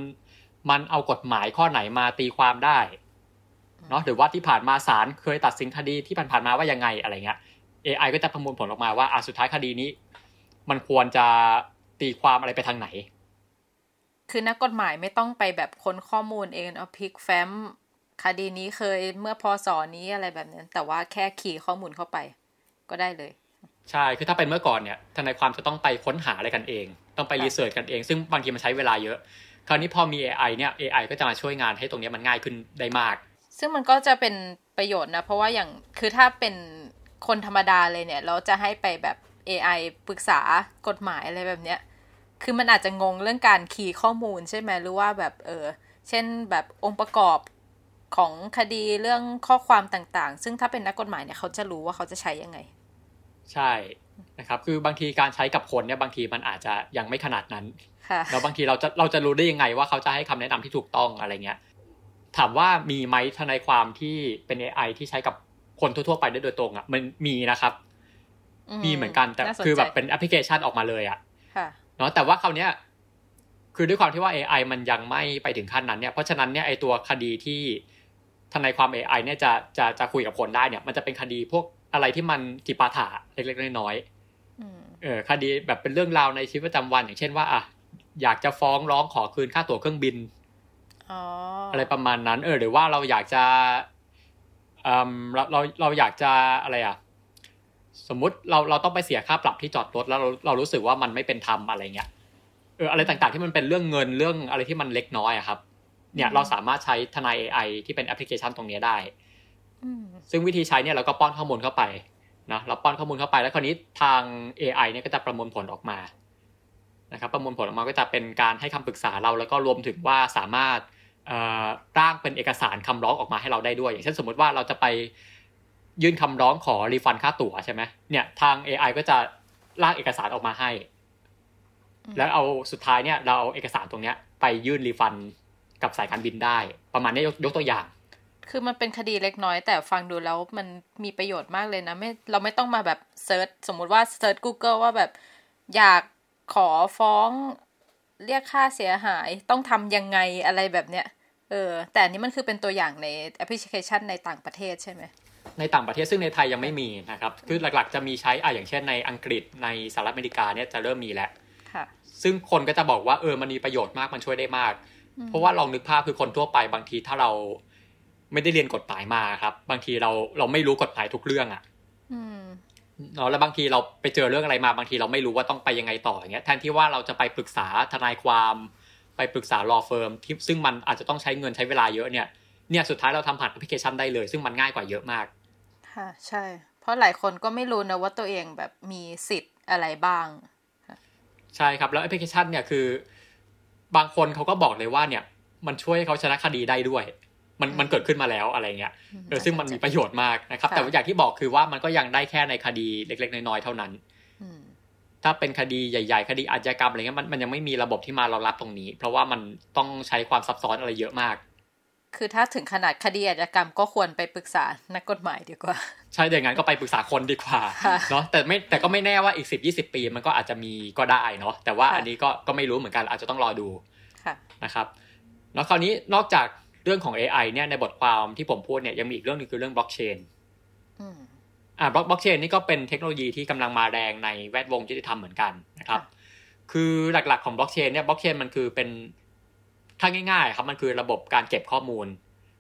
มันเอากฎหมายข้อไหนมาตีความได้เนาะหรือว่าที่ผ่านมาศาลเคยตัดสินคดีที่ผ่านๆมาว่ายังไงอะไรเงี้ย AI ก็จะประมวลผลออกมาว่าอะสุดท้ายคดีนี้ มันควรจะ ตีความอะไรไปทางไหน คือนักกฎหมายไม่ต้องไปแบบค้นข้อมูลเองเอาพิกแฟ้มคดีนี้เคยเมื่อพศนี้อะไรแบบนั้น แต่ว่าแค่ขี่ข้อมูลเข้าไป ก็ได้เลย ใช่คือถ้าเป็นเมื่อก่อนเนี่ยทนายความจะต้องไปค้นหาอะไรกันเอง ต้องไปรีเสิร์ชกันเอง ซึ่งบางทีมันใช้เวลาเยอะ คราวนี้พอมี AI เนี่ย AI ก็จะมาช่วยงานให้ตรงนี้มันง่ายขึ้นได้มาก ซึ่งมันก็จะเป็นประโยชน์นะ เพราะว่าอย่างคือถ้าเป็นคนธรรมดาเลยเนี่ย เราจะให้ไปแบบ AI ปรึกษากฎหมายอะไรแบบเนี้ย คือมันอาจจะงงเรื่องการคีย์ข้อมูลใช่ไหมหรือว่าแบบเออ เช่นแบบองค์ประกอบของคดีเรื่องข้อความต่างๆ ซึ่งถ้าเป็นนักกฎหมายเนี่ยเขาจะรู้ว่าเขาจะใช้ยังไง ใช่นะครับ คือบางทีการใช้กับคนเนี่ยบางทีมันอาจจะยังไม่ขนาดนั้นแล้วบางทีเราจะเราจะรู้ได้ยังไงว่าเขาจะให้คำแนะนำที่ถูกต้องอะไรเงี้ย ถามว่ามีไหมทนายความที่เป็น AI ที่ใช้กับคนทั่วๆไปได้โดยตรงอะมันมีนะครับ มีเหมือนกันแต่คือแบบเป็นแอปพลิเคชันออกมาเลยอะเนาะแต่ว่าคราวเนี้ยคือด้วยความที่ว่า AI มันยังไม่ไปถึงขั้นนั้นเนี่ยเพราะฉะนั้นเนี่ยไอตัวคดีที่ทนายความ AI เนี่ยจะจะจะคุยกับคนได้เนี่ย มันจะเป็นคดีพวกอะไรที่มันจิปาถะเล็กๆน้อยๆเออคดีแบบเป็นเรื่องราวในชีวิตประจำวัน อย่างเช่นว่าอะอยากจะฟ้องร้องขอคืนค่าตั๋วเครื่องบินอะไรประมาณนั้น เออ หรือว่าเราอยากจะอืมเราเราเราอยากจะอะไรอะ สมมุติเราเราต้องไปเสียค่าปรับที่จอดรถแล้วเราเรารู้สึกว่ามันไม่เป็นธรรมอะไรเงี้ยเอออะไรต่างๆที่มันเป็นเรื่องเงินเรื่องอะไรที่มันเล็กน้อยอะครับ เนี่ยเราสามารถใช้ทนาย AI ที่เป็นแอปพลิเคชันตรงนี้ได้ซึ่งวิธีใช้เนี่ยเราก็ป้อนข้อมูลเข้าไปนะเราป้อนข้อมูลเข้าไปแล้วคราวนี้ทาง AI เนี่ยก็จะประมวลผลออกมานะครับ ประมวลผลออกมาก็จะเป็นการให้คำปรึกษาเราแล้วก็รวมถึงว่าสามารถร่างเป็นเอกสารคำร้องออกมาให้เราได้ด้วย อย่างเช่นสมมติว่าเราจะไป ยื่นคำร้องขอ refund ค่าตั๋วใช่ไหมเนี่ยทาง AI ก็จะร่างเอกสารออกมาให้ แล้วเอาสุดท้ายเนี่ย เราเอาเอกสารตรงเนี้ย ไปยื่น refund กับสายการบินได้ ประมาณนี้ยกยกตัวอย่าง คือมันเป็นคดีเล็กน้อย แต่ฟังดูแล้วมันมีประโยชน์มากเลยนะไม่เราไม่ต้องมาแบบเซิร์ชสมมุติว่าเซิร์ช Google ว่าแบบอยากขอฟ้องเรียกค่าเสียหายต้องทำยังไงอะไรแบบเนี้ยเออแต่อันนี้มันคือเป็นตัวอย่างในแอปพลิเคชันในต่างประเทศใช่ไหม ในต่างประเทศซึ่งในไทยยังไม่มีนะครับ คือหลักๆจะมีใช้อะอย่างเช่นในอังกฤษในสหรัฐอเมริกาเนี่ยจะเริ่มมีแล้วซึ่งคนก็จะบอกว่าเออมันมีประโยชน์มากมันช่วยได้มาก เพราะว่าลองนึกภาพคือคนทั่วไปบางทีถ้าเราไม่ได้เรียนกฎหมายมาครับ บางทีเราเราไม่รู้กฎหมายทุกเรื่องอะเนาะแล้วบางทีเราไปเจอเรื่องอะไรมาบางทีเราไม่รู้ว่าต้องไปยังไงต่ออย่างเงี้ยแทนที่ว่าเราจะไปปรึกษาทนายความไปปรึกษา law firm ที่ซึ่งมันอาจจะต้องใช้เงินใช้เวลาเยอะเนี่ยเนี่ยสุดท้ายเราทำผ่านแอปพลิเคชันได้เลย ซึ่งมันง่ายกว่าเยอะมาก ค่ะ ใช่ เพราะหลายคนก็ไม่รู้นะว่าตัวเองแบบมีสิทธิ์อะไรบ้าง ใช่ครับ แล้วแอปพลิเคชันเนี่ยคือบางคนเขาก็บอกเลยว่าเนี่ย มันช่วยเขาชนะคดีได้ด้วย มันมันเกิดขึ้นมาแล้วอะไรเงี้ยเออซึ่งมันมีประโยชน์มากนะครับ แต่อย่างที่บอกคือว่ามันก็ยังได้แค่ในคดีเล็ก ๆ น้อยๆเท่านั้นถ้าเป็นคดีใหญ่ ๆ คดีอาชญากรรมอะไรเงี้ยมันมันยังไม่มีระบบที่มารองรับตรงนี้ เพราะว่ามันต้องใช้ความซับซ้อนอะไรเยอะมาก คือถ้าถึงขนาดคดีอาชญากรรมก็ควรไปปรึกษานักกฎหมายดีกว่า ใช่เดี๋ยวงั้นก็ไปปรึกษาคนดีกว่าเนาะแต่ไม่แต่ก็ไม่แน่ว่าอีกสิบยี่สิบปีมันก็อาจจะมีก็ได้เนาะแต่ว่าอันนี้ก็ก็ไม่รู้เหมือนกันอาจจะต้องรอดูนะครับแล้วคราวนี้นอกจากเรื่องของ AI เนี่ยในบทความที่ผมพูดเนี่ยยังมีอีกเรื่องนึงคือเรื่องบล็อกเชนอ่าบล็อกบล็อกเชนนี่ก็เป็นเทคโนโลยีที่กำลังมาแรงในแวดวงยุติธรรมเหมือนกันนะครับ คือหลักๆของบล็อกเชนเนี่ยบล็อกเชนมันคือเป็น ถ้าง่ายๆครับมันคือระบบการเก็บข้อมูล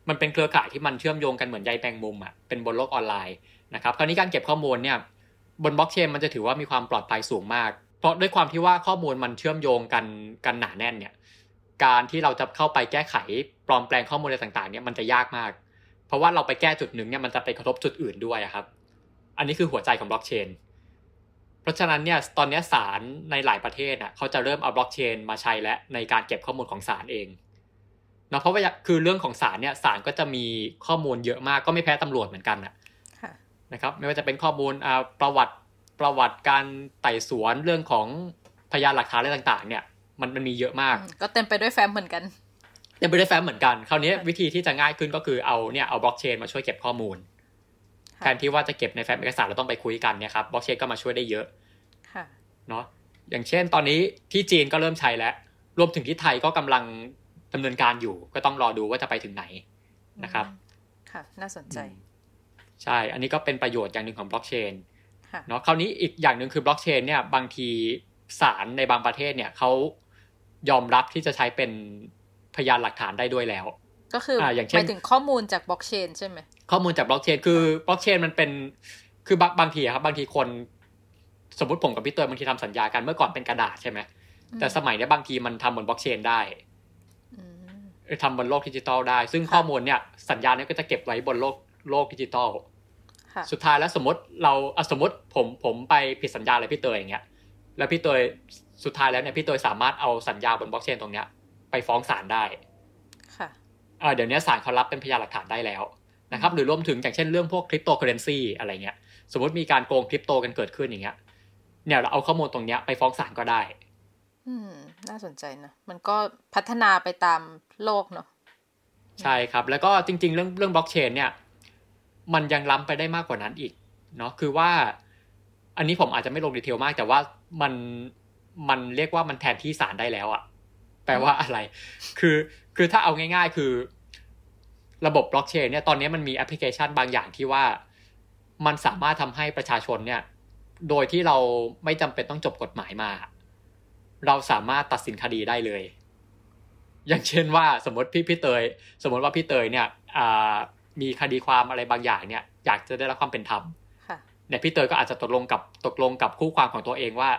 มันเป็นเครือข่ายที่มันเชื่อมโยงกันเหมือนใยแมงมุมอะเป็นบนโลกออนไลน์นะครับคราวนี้การเก็บข้อมูลเนี่ยบนบล็อกเชนมันจะถือว่ามีความปลอดภัยสูงมาก เพราะด้วยความที่ว่าข้อมูลมันเชื่อมโยงกันกันหนาแน่นเนี่ยการที่เราจะเข้าไปแก้ไขปลอมแปลงข้อมูลอะไรต่างๆเนี่ยมันจะยากมาก เพราะว่าเราไปแก้จุดหนึ่งเนี่ยมันจะไปกระทบจุดอื่นด้วยครับ อันนี้คือหัวใจของบล็อกเชน เพราะฉะนั้นเนี่ยตอนนี้ศาลในหลายประเทศอะเขาจะเริ่มเอาบล็อกเชนมาใช้และในการเก็บข้อมูลของศาลเองเนาะเพราะว่าคือเรื่องของศาลเนี่ยศาลก็จะมีข้อมูลเยอะมากก็ไม่แพ้ตำรวจเหมือนกันนะนะครับไม่ว่าจะเป็นข้อมูลอ่าประวัติประวัติการไต่สวนเรื่องของพยานหลักฐานอะไรต่างๆ เนี่ย มันมันมีเยอะมาก ก็เต็มไปด้วยแฟ้มเหมือนกันเต็มไปด้วยแฟ้มเหมือนกัน คราวนี้วิธีที่จะง่ายขึ้นก็คือเอาเนี่ยเอาบล็อกเชนมาช่วยเก็บข้อมูล แทนที่ว่าจะเก็บในแฟ้มเอกสารเราต้องไปคุยกันเนี่ยครับบล็อกเชนก็มาช่วยได้เยอะเนาะอย่างเช่น ตอนนี้ที่จีนก็เริ่มใช้แล้ว รวมถึงที่ไทยก็กำลังดำเนินการอยู่ ก็ต้องรอดูว่าจะไปถึงไหนนะครับ ค่ะ น่าสนใจ ใช่ อันนี้ก็เป็นประโยชน์อย่างหนึ่งของบล็อกเชนเนาะคราวนี้อีกอย่างหนึ่งคือบล็อกเชนเนี่ยบางทีศาลในบางประเทศเนี่ยเขายอมรับที่จะใช้เป็นพยานหลักฐานได้ด้วยแล้ว ก็คืออย่างเช่นหมายถึงข้อมูลจากบล็อกเชนใช่ไหมข้อมูลจากบล็อกเชนคือบล็อกเชนมันเป็นคือบางบางทีครับบางทีคน สมมติผมกับพี่เตยบางทีทำสัญญากันเมื่อก่อนเป็นกระดาษใช่ไหมแต่สมัยนี้บางทีมันทำบนบล็อกเชนได้ทำบนโลกดิจิตอลได้ ซึ่งข้อมูลเนี่ยสัญญาเนี่ยก็จะเก็บไว้บนโลกโลกดิจิตอลสุดท้ายแล้วสมมติเราสมมติผมผมไปผิดสัญญาอะไรพี่เตยอย่างเงี้ย แล้วพี่เตยสุดท้ายแล้วเนี่ยพี่เตยสามารถเอาสัญญาบนบล็อกเชนตรงเนี้ยไปฟ้องศาลได้ค่ะ เดี๋ยวนี้ศาลเขารับเป็นพยานหลักฐานได้แล้วนะครับหรือรวมถึงอย่างเช่นเรื่องพวกคริปโตเคอเรนซีอะไรเงี้ยสมมติมีการโกงคริปโตกันเกิดขึ้นอย่างเงี้ยเนี่ยเราเอาข้อมูลตรงเนี้ยไปฟ้องศาลก็ได้ อืม น่าสนใจนะ มันก็พัฒนาไปตามโลกเนาะใช่ครับ แล้วก็จริง ๆ เรื่องเรื่องบล็อกเชนเนี่ย มันยังล้ำไปได้มากกว่านั้นอีกเนาะคือว่า อันนี้ผมอาจจะไม่ลง detail มาก แต่ว่ามันมันเรียกว่ามันแทนที่ศาลได้แล้วอะแปลว่าอะไร คือ คือถ้าเอาง่าย ๆ คือ ระบบบล็อกเชนเนี่ยตอนนี้มันมีแอปพลิเคชันบางอย่างที่ว่า มันสามารถทำให้ประชาชนเนี่ย โดยที่เราไม่จำเป็นต้องจบกฎหมายมา เราสามารถตัดสินคดีได้เลย อย่างเช่นว่าสมมติพี่พี่เตย สมมติว่าพี่เตยเนี่ยมีคดีความอะไรบางอย่างเนี่ย อยากจะได้รับความเป็นธรรมเนี่ยพี่เตยก็อาจจะตกลงกับตกลงกับคู่ความของตัวเองว่า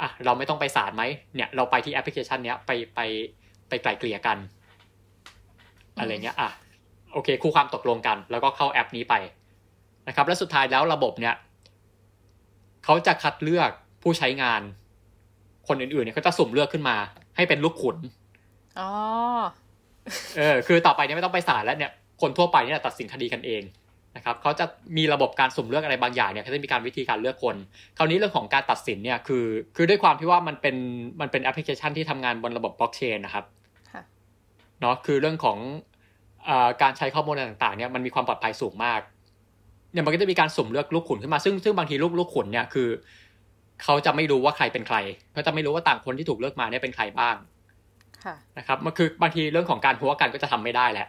อะเราไม่ต้องไปศาลไหมเนี่ยเราไปที่แอปพลิเคชันเนี้ยไปไปไปไกลเกลี่ยกัน อะไรเงี้ยอะโอเค คู่ความตกลงกัน แล้วก็เข้าแอปนี้ไปนะครับ แล้วสุดท้ายแล้วระบบเนี่ยเขาจะคัดเลือกผู้ใช้งาน คนอื่นๆเนี่ยเขาจะสุ่มเลือกขึ้นมา ให้เป็นลูกขุนอ๋อเออคือต่อไปเนี่ยไม่ต้องไปศาลแล้วเนี่ยคนทั่วไปเนี่ยตัดสินคดีกันเองนะครับเขาจะมีระบบการสุ่มเลือกอะไรบางอย่างเนี่ยเขาจะมีการวิธีการเลือกคน คราวนี้เรื่องของการตัดสินเนี่ยคือ คือด้วยความที่ว่ามันเป็นมันเป็นแอปพลิเคชันที่ทำงานบนระบบบล็อกเชนนะครับเนาะคือเรื่องของอ การใช้ข้อมูลต่างๆเนี่ยมันมีความปลอดภัยสูงมากเนี่ยมันก็จะมีการสุ่มเลือกลูกขุนขึ้นมาซึ่งซึ่งบางทีลูกลูกขุนเนี่ยคือเขาจะไม่รู้ว่าใครเป็นใครเขาจะไม่รู้ว่าต่างคนที่ถูกเลือกมาเนี่ยเป็นใครบ้างนะครับมันคือบางทีเรื่องของการหัวกันก็จะทำไม่ได้แหละ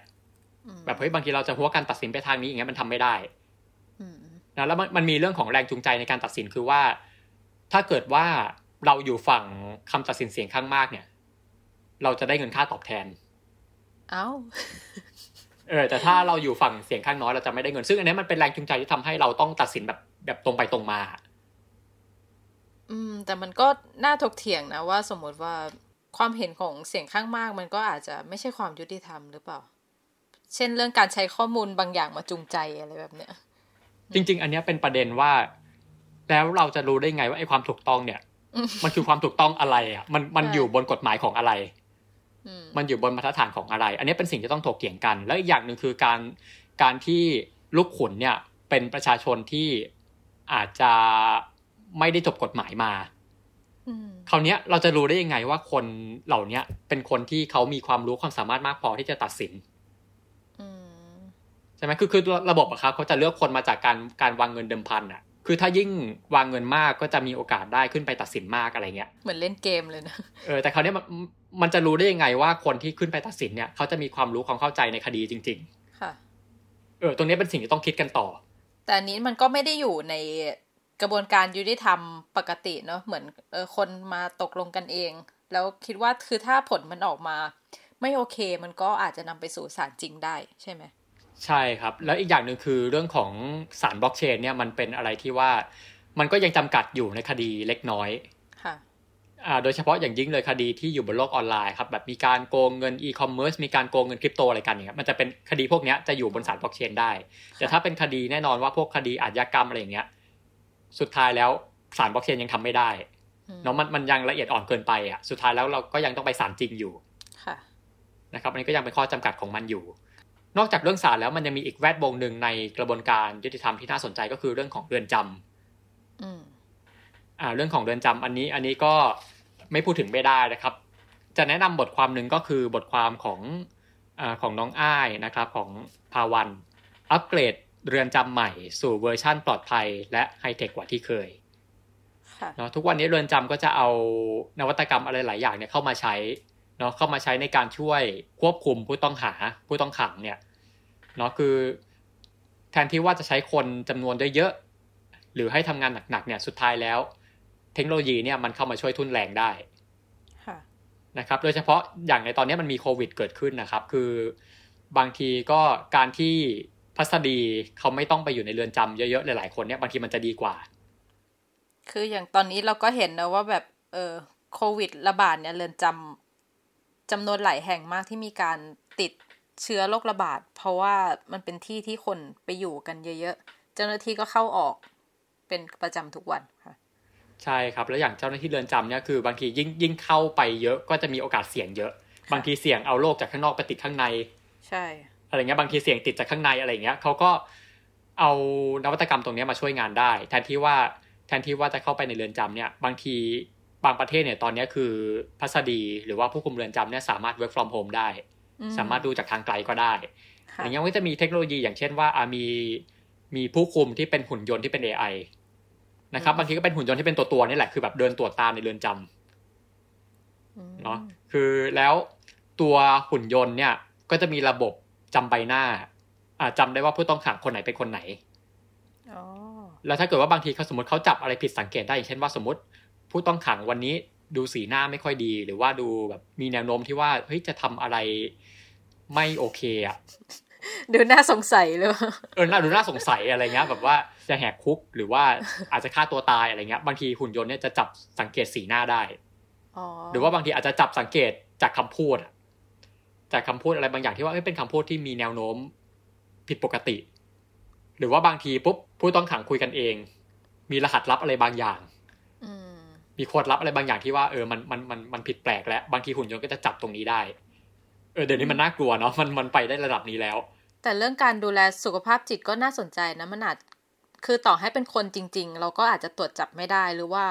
แบบเฮ้ยบางทีเราจะหัวกันตัดสินไปทางนี้อย่างเงี้ยมันทำไม่ได้นะแล้วมันมีเรื่องของแรงจูงใจในการตัดสินคือว่า ถ้าเกิดว่าเราอยู่ฝั่งคำตัดสินเสียงข้างมากเนี่ย เราจะได้เงินค่าตอบแทน เอ้า เออแต่ถ้าเราอยู่ฝั่งเสียงข้างน้อยเราจะไม่ได้เงินซึ่งอันนี้มันเป็นแรงจูงใจที่ทำให้เราต้องตัดสินแบบแบบตรงไปตรงมา อืม แต่มันก็น่าถกเถียงนะว่าสมมติว่าความเห็นของเสียงข้างมาก มันก็อาจจะไม่ใช่ความยุติธรรมหรือเปล่า เช่นเรื่องการใช้ข้อมูลบางอย่างมาจูงใจอะไรแบบเนี้ย จริง ๆ อันนี้เป็นประเด็นว่า แล้วเราจะรู้ได้ไงว่าไอ้ความถูกต้องเนี่ย มันคือความถูกต้องอะไรอะ มันมันอยู่บนกฎหมายของอะไร มันอยู่บนมาตรฐานของอะไร อันนี้เป็นสิ่งที่ต้องถกเถียงกัน แล้วอีกอย่างหนึ่งคือการการที่ลูกขุนเนี่ยเป็นประชาชนที่อาจจะไม่ได้จบกฎหมายมาคราวนี้เราจะรู้ได้ยังไงว่าคนเหล่านี้เป็นคนที่เขามีความรู้ความสามารถมากพอที่จะตัดสินใช่ไหมคือคือระบบอะครับเขาจะเลือกคนมาจากการการวางเงินเดิมพันอะ คือถ้ายิ่งวางเงินมากก็จะมีโอกาสได้ขึ้นไปตัดสินมากอะไรเงี้ย เหมือนเล่นเกมเลยนะ เออแต่คราวนี้มันมันจะรู้ได้ยังไงว่าคนที่ขึ้นไปตัดสินเนี่ยเขาจะมีความรู้ความเข้าใจในคดีจริง ๆ ค่ะ เออตรงนี้เป็นสิ่งที่ต้องคิดกันต่อ แต่อันนี้มันก็ไม่ได้อยู่ในกระบวนการยุติธรรมปกติเนาะเหมือนเออคนมาตกลงกันเอง แล้วคิดว่าคือถ้าผลมันออกมา ไม่โอเค มันก็อาจจะนำไปสู่ศาลจริงได้ใช่ไหม ใช่ครับ แล้วอีกอย่างหนึ่งคือเรื่องของศาลบล็อกเชนเนี่ยมันเป็นอะไรที่ว่ามันก็ยังจำกัดอยู่ในคดีเล็กน้อยค่ะอ่าโดยเฉพาะอย่างยิ่งเลยคดีที่อยู่บนโลกออนไลน์ครับแบบมีการโกงเงินอีคอมเมิร์ซมีการโกงเงินคริปโตอะไรกันอย่างเงี้ยมันจะเป็นคดีพวกนี้จะอยู่บนศาลบล็อกเชนได้ แต่ถ้าเป็นคดีแน่นอนว่าพวกคดีอาชญากรรมอะไรอย่างเงี้ยสุดท้ายแล้วศาลบล็อกเชนยังทำไม่ได้เนาะมันมันยังละเอียดอ่อนเกินไปอะสุดท้ายแล้วเราก็ยังต้องไปสารจริงอยู่ค่ะนะครับอันนี้ก็ยังเป็นข้อจำกัดของมันอยู่ นอกจากเรื่องศาลแล้วมันยังมีอีกแวดวงหนึ่งในกระบวนการยุติธรรมที่น่าสนใจก็คือเรื่องของเรือนจำอ่า เรื่องของเรือนจำอันนี้ อันนี้ก็ไม่พูดถึงไม่ได้นะครับ จะแนะนำบทความหนึ่งก็คือบทความของอของน้องอ้ายนะครับ ของภาวัน อัปเกรดเรือนจำใหม่ สู่เวอร์ชั่นปลอดภัย และไฮเทคกว่าที่เคยเนาะทุกวันนี้เรือนจำก็จะเอานวัตกรรมอะไรหลายอย่างเนี่ยเข้ามาใช้ เนาะเข้ามาใช้ในการช่วยควบคุมผู้ต้องหาผู้ต้องขังเนี่ยเนาะคือแทนที่ว่าจะใช้คนจำนวนได้เยอะหรือให้ทำงานหนักๆเนี่ยสุดท้ายแล้ว เทคโนโลยีเนี่ยมันเข้ามาช่วยทุนแรงได้นะครับโดยเฉพาะอย่างในตอนนี้มันมีโควิดเกิดขึ้นนะครับ คือบางทีก็การที่พัสดีเขาไม่ต้องไปอยู่ในเรือนจำเยอะๆหลายๆคนเนี่ยบางทีมันจะดีกว่า คืออย่างตอนนี้เราก็เห็นนะว่าแบบเออโควิดระบาดเนี่ยเรือนจำ จำนวนหลายแห่งมากที่มีการติดเชื้อโรคระบาด เพราะว่ามันเป็นที่ที่คนไปอยู่กันเยอะๆ เจ้าหน้าที่ก็เข้าออกเป็นประจำทุกวันค่ะใช่ครับ แล้วอย่างเจ้าหน้าที่เรือนจำเนี่ยคือบางทียิ่งยิ่งเข้าไปเยอะก็จะมีโอกาสเสี่ยงเยอะ บางทีเสี่ยงเอาโรคจากข้างนอกไปติดข้างใน ใช่อะไรเงี้ยบางทีเสี่ยงติดจากข้างในอะไรเงี้ยเขาก็เอานวัตกรรมตรงนี้มาช่วยงานได้ แทนที่ว่าแทนที่ว่าจะเข้าไปในเรือนจำเนี่ย บางที บางประเทศเนี่ยตอนนี้คือพัสดีหรือว่าผู้คุมเรือนจำเนี่ยสามารถ work from home ได้ สามารถดูจากทางไกลก็ได้อย่างเงี้ยก็จะมีเทคโนโลยีอย่างเช่นว่ามีมีผู้คุมที่เป็นหุ่นยนต์ที่เป็น AI นะครับบางทีก็เป็นหุ่นยนต์ที่เป็นตัวตัวนี่แหละคือแบบเดินตรวจตาในเรือนจำเนาะคือแล้วตัวหุ่นยนต์เนี่ยก็จะมีระบบจำใบหน้าอ่าจำได้ว่าผู้ต้องขังคนไหนเป็นคนไหนแล้วถ้าเกิดว่าบางทีเขาสมมติเขาจับอะไรผิดสังเกตได้อย่างเช่นว่าสมมติ ผู้ต้องขังวันนี้ดูสีหน้าไม่ค่อยดี หรือว่าดูแบบมีแนวโน้มที่ว่าเฮ้ยจะทำอะไรไม่โอเคอะดูน่าสงสัยเลยเออน่าดูน่าสงสัยอะไรเงี้ย แบบว่าจะแหกคุกหรือว่าอาจจะฆ่าตัวตายอะไรเงี้ย บางทีหุ่นยนต์เนี่ยจะจับสังเกตสีหน้าได้หรือว่าบางทีอาจจะจับสังเกตจากคำพูดจากคำพูดอะไรบางอย่างที่ว่าเป็นคำพูดที่มีแนวโน้มผิดปกติ หรือว่าบางทีปุ๊บผู้ต้องขังคุยกันเอง มีรหัสลับอะไรบางอย่าง มีโค้ดลับอะไรบางอย่างที่ว่าเออมันมันมันมันผิดแปลกแล้วบางทีหุ่นยนต์ก็จะจับตรงนี้ได้ เออเดี๋ยวนี้มันน่ากลัวเนาะมันมันไปได้ระดับนี้แล้ว แต่เรื่องการดูแลสุขภาพจิตก็น่าสนใจนะมันอาจคือต่อให้เป็นคนจริง ๆ เราก็อาจจะตรวจจับไม่ได้หรือว่า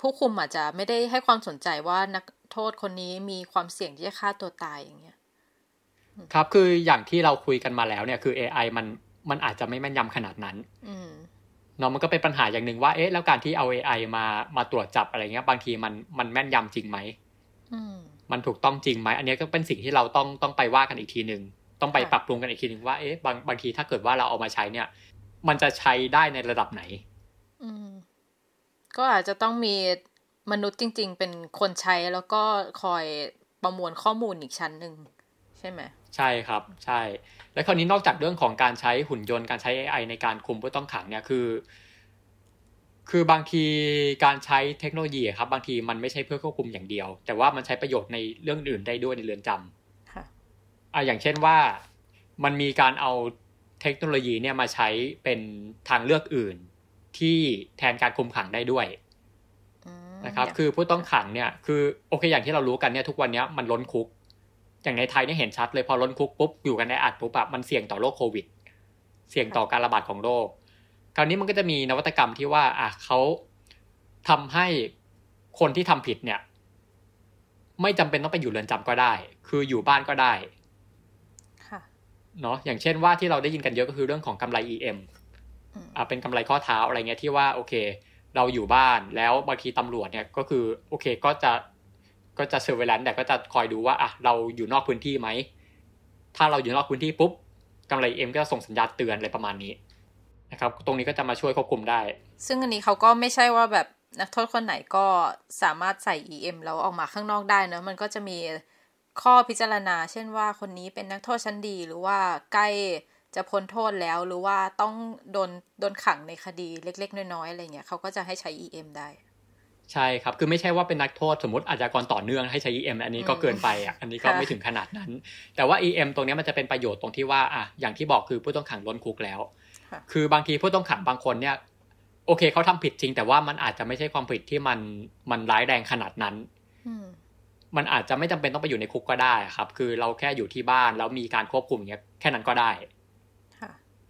ผู้คุมอาจจะไม่ได้ให้ความสนใจว่านักโทษคนนี้มีความเสี่ยงที่จะฆ่าตัวตายอย่างเงี้ยครับคืออย่างที่เราคุยกันมาแล้วเนี่ยคือ AI มันมันอาจจะไม่แม่นยำขนาดนั้น เนาะมันก็เป็นปัญหาอย่างหนึ่งว่าเอ๊ะแล้วการที่เอา AI มามาตรวจจับอะไรเงี้ย บางทีมันมันแม่นยำจริงไหมมันถูกต้องจริงไหมอันนี้ก็เป็นสิ่งที่เราต้องต้องไปว่ากันอีกทีหนึ่งต้องไปปรับปรุงกันอีกทีหนึ่งว่าเอ๊ะบางบางทีถ้าเกิดว่าเราเอามาใช้เนี่ย มันจะใช้ได้ในระดับไหน อืมก็อาจจะต้องมีมนุษย์จริง ๆ เป็นคนใช้แล้วก็คอยประมวลข้อมูลอีกชั้นหนึ่งใช่ไหมใช่ครับ ใช่ และคราวนี้นอกจากเรื่องของการใช้หุ่นยนต์การใช้ AI ในการคุมผู้ต้องขังเนี่ยคือ คือบางทีการใช้เทคโนโลยีครับ บางทีมันไม่ใช่เพื่อควบคุมอย่างเดียว แต่ว่ามันใช้ประโยชน์ในเรื่องอื่นได้ด้วยในเรือนจำค่ะอ่าอย่างเช่นว่ามันมีการเอาเทคโนโลยีเนี่ยมาใช้เป็นทางเลือกอื่นที่แทนการคุมขังได้ด้วยนะครับ คือผู้ต้องขังเนี่ยคือโอเคอย่างที่เรารู้กันเนี่ยทุกวันนี้มันล้นคุก อย่างในไทยเนี่ยเห็นชัดเลยพอล้นคุกปุ๊บอยู่กันในอัดปุ๊บอะมันเสี่ยงต่อโรคโควิด เสี่ยงต่อการระบาดของโรคคราวนี้มันก็จะมีนวัตกรรมที่ว่าอะเขาทำให้คนที่ทำผิดเนี่ย ไม่จำเป็นต้องไปอยู่เรือนจำก็ได้ คืออยู่บ้านก็ได้เนาะอย่างเช่นว่าที่เราได้ยินกันเยอะก็คือเรื่องของกำไร EM อ่าเป็นกำไรข้อเท้าอะไรเงี้ยที่ว่าโอเค เราอยู่บ้านแล้วบางทีตำรวจเนี่ยก็คือโอเคก็จะ ก็จะเซอร์เวลนแต่ก็จะคอยดูว่าอะเราอยู่นอกพื้นที่ไหม ถ้าเราอยู่นอกพื้นที่ปุ๊บกำไรเอ็มก็ส่งสัญญาณเตือนอะไรประมาณนี้นะครับ ตรงนี้ก็จะมาช่วยควบคุมได้ ซึ่งอันนี้เขาก็ไม่ใช่ว่าแบบนักโทษคนไหนก็สามารถใส่ EM แล้วออกมาข้างนอกได้นะมันก็จะมีข้อพิจารณา เช่นว่าคนนี้เป็นนักโทษชั้นดีหรือว่าใกล้จะพ้นโทษแล้วหรือว่าต้องโดนโดนขังในคดีเล็ก ๆ น้อยๆอะไรเงี้ยเขาก็จะให้ใช้ EM ได้ ใช่ครับ คือไม่ใช่ว่าเป็นนักโทษสมมติอาจจะกรต่อเนื่องให้ใช้ EM อันนี้ก็เกินไปอะ อันนี้ก็ไม่ถึงขนาดนั้น แต่ว่า EM ตรงนี้มันจะเป็นประโยชน์ตรงที่ว่าอะอย่างที่บอกคือผู้ต้องขังล้นคุกแล้ว คือบางทีผู้ต้องขังบางคนเนี่ย โอเคเขาทำผิดจริง แต่ว่ามันอาจจะไม่ใช่ความผิดที่มันมันร้ายแรงขนาดนั้นมันอาจจะไม่จำเป็นต้องไปอยู่ในคุกก็ได้ครับ คือเราแค่อยู่ที่บ้านแล้วมีการควบคุมอย่างเงี้ยแค่นั้นก็ได้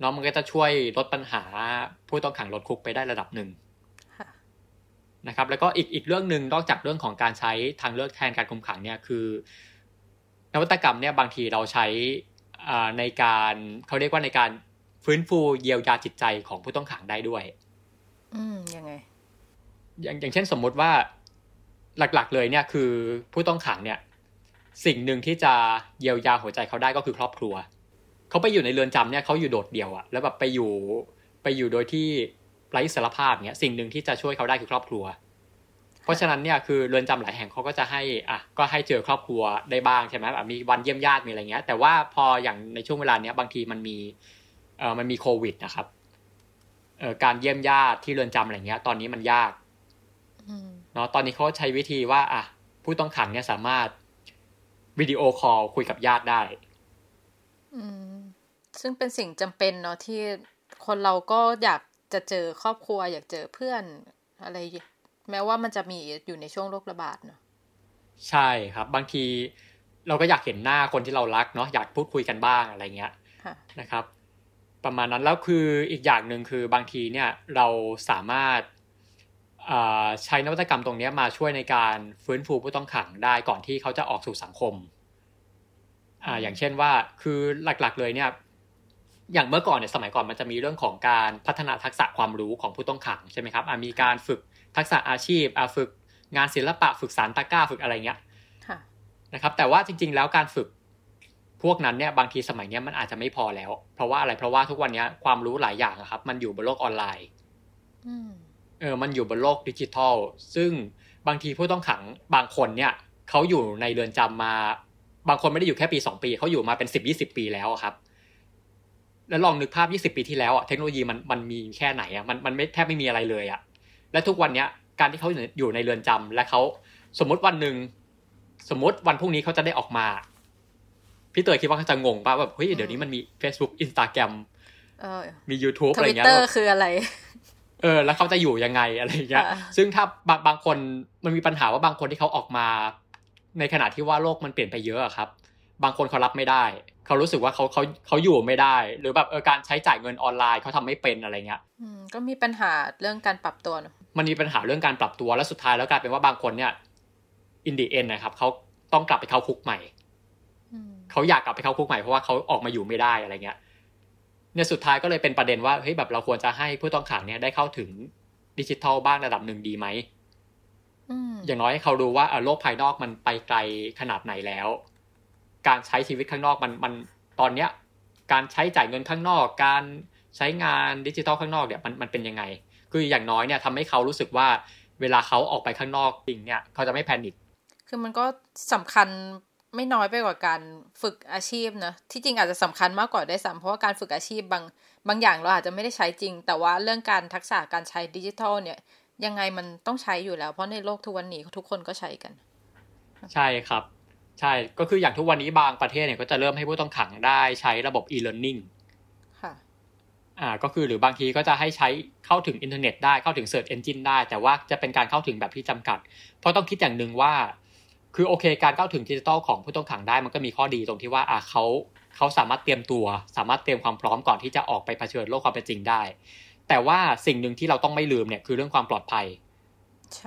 เนาะมันก็จะช่วยลดปัญหาผู้ต้องขังลดคุกไปได้ระดับหนึ่ง นะครับแล้วก็อีกอีกเรื่องหนึ่งนอกจากเรื่องของการใช้ทางเลือกแทนการคุมขังเนี่ยคือนวัตกรรมเนี่ยบางทีเราใช้ในการเขาเรียกว่าในการฟื้นฟูเยียวยาจิตใจของผู้ต้องขังได้ด้วย อืมยังไง อย่างอย่างเช่นสมมุติว่าหลักๆเลยเนี่ยคือผู้ต้องขังเนี่ย สิ่งหนึ่งที่จะเยียวยาหัวใจเขาได้ก็คือครอบครัว เขาไปอยู่ในเรือนจำเนี่ยเขาอยู่โดดเดี่ยวอะแล้วแบบไปอยู่ไปอยู่โดยที่ ไร้อิสรภาพเนี่ยสิ่งหนึ่งที่จะช่วยเขาได้คือครอบครัว เพราะฉะนั้นเนี่ยคือเรือนจำหลายแห่งเขาก็จะให้อะก็ให้เจอครอบครัวได้บ้างใช่ไหมแบบมีวันเยี่ยมญาติมีอะไรเงี้ย แต่ว่าพออย่างในช่วงเวลาเนี้ยบางทีมันมีเอ่อมันมีโควิดนะครับเอ่อการเยี่ยมญาติที่เรือนจำอะไรเงี้ย ตอนนี้มันยากเนาะตอนนี้เขาใช้วิธีว่าอะผู้ต้องขังเนี่ยสามารถวิดีโอคอลคุยกับญาติได้อืมซึ่งเป็นสิ่งจำเป็นเนาะที่คนเราก็อยาก จะเจอครอบครัว อยากเจอเพื่อนอะไร แม้ว่ามันจะมีอยู่ในช่วงโรคระบาดเนาะใช่ครับ บางทีเราก็อยากเห็นหน้าคนที่เรารักเนาะอยากพูดคุยกันบ้างอะไรเงี้ยนะครับ ประมาณนั้นแล้วคืออีกอย่างหนึ่งคือบางทีเนี่ยเราสามารถใช้นวัตกรรมตรงนี้มาช่วยในการฟื้นฟูผู้ต้องขังได้ก่อนที่เขาจะออกสู่สังคมอ่าอย่างเช่นว่าคือหลักๆเลยเนี่ย อย่างเมื่อก่อนเนี่ยสมัยก่อนมันจะมีเรื่องของการพัฒนาทักษะความรู้ของผู้ต้องขังใช่ไหมครับมีการฝึกทักษะอาชีพฝึกงานศิลปะฝึกสารตะก้าฝึกอะไรเงี้ยนะครับ แต่ว่าจริง ๆ แล้วการฝึกพวกนั้นเนี่ยบางทีสมัยนี้มันอาจจะไม่พอแล้ว เพราะว่าอะไรเพราะว่าทุกวันนี้ความรู้หลายอย่างครับ มันอยู่บนโลกออนไลน์เออมันอยู่บนโลกดิจิทัล ซึ่งบางทีผู้ต้องขังบางคนเนี่ยเขาอยู่ในเรือนจำมา บางคนไม่ได้อยู่แค่ปีสองปีเขาอยู่มาเป็นสิบยี่สิบปีแล้วครับ แล้วลองนึกภาพยี่สิบปีที่แล้วอะเทคโนโลยีมันมันมีแค่ไหนอะมันมันไม่แทบไม่มีอะไรเลยอะและทุกวันเนี้ยการที่เขาอยู่ในเรือนจำและเขาสมมติวันหนึ่งสมมติวันพรุ่งนี้เขาจะได้ออกมา พี่เตยคิดว่าเขาจะงงป่ะแบบเฮ้ยเดี๋ยวนี้มันมี Facebook Instagram มี YouTube อะไรเงี้ยทวิตเตอร์คืออะไร เออ แล้วเขาจะอยู่ยังไงอะไรเงี้ย ซึ่งถ้าบางบางคนมันมีปัญหาว่าบางคนที่เขาออกมา ในขณะที่ว่าโลกมันเปลี่ยนไปเยอะครับ บางคนเขารับไม่ได้ เขารู้สึกว่าเขาเขาเขาอยู่ไม่ได้ หรือแบบเออการใช้จ่ายเงินออนไลน์เขาทำไม่เป็นอะไรเงี้ยอืมก็มีปัญหาเรื่องการปรับตัวเนาะมันมีปัญหาเรื่องการปรับตัวแล้วสุดท้ายแล้วกลายเป็นว่าบางคนเนี่ยอินดีเอ็นนะครับเขาต้องกลับไปเข้าคุกใหม่เขาอยากกลับไปเข้าคุกใหม่เพราะว่าเขาออกมาอยู่ไม่ได้อะไรเงี้ยเนี่ยสุดท้ายก็เลยเป็นประเด็นว่าเฮ้ยแบบเราควรจะให้ผู้ต้องขังเนี่ยได้เข้าถึงดิจิทัลบ้างระดับหนึ่งดีไหมอย่างน้อยให้เขารู้ว่าโลกภายนอกมันไปไกลขนาดไหนแล้ว การใช้ชีวิตข้างนอกมันมันตอนเนี้ยการใช้จ่ายเงินข้างนอก การใช้งานดิจิทัลข้างนอกเนี่ยมันมันเป็นยังไง คืออย่างน้อยเนี่ยทำให้เขารู้สึกว่าเวลาเขาออกไปข้างนอกจริงเนี่ยเขาจะไม่แพนิคคือมันก็สำคัญไม่น้อยไปกว่าการฝึกอาชีพนะที่จริงอาจจะสำคัญมากกว่าได้ซ้ำเพราะว่าการฝึกอาชีพบางบางอย่างเราอาจจะไม่ได้ใช้จริง แต่ว่าเรื่องการทักษะการใช้ดิจิทัลเนี่ยยังไงมันต้องใช้อยู่แล้ว เพราะในโลกทุกวันนี้ทุกคนก็ใช้กัน ใช่ครับ ใช่ ก็คืออย่างทุกวันนี้บางประเทศเนี่ยก็จะเริ่มให้ผู้ต้องขังได้ใช้ระบบ e-learning ค่ะ อ่า ก็คือหรือบางทีก็จะให้ใช้เข้าถึงอินเทอร์เน็ตได้เข้าถึง Search Engine ได้ แต่ว่าจะเป็นการเข้าถึงแบบที่จำกัด เพราะต้องคิดอย่างหนึ่งว่า คือโอเค การเข้าถึงดิจิทัลของผู้ต้องขังได้มันก็มีข้อดีตรงที่ว่าอะเขาเขาสามารถเตรียมตัว สามารถเตรียมความพร้อมก่อนที่จะออกไปเผชิญโลกความเป็นจริงได้ แต่ว่าสิ่งหนึ่งที่เราต้องไม่ลืมเนี่ยคือเรื่องความปลอดภัย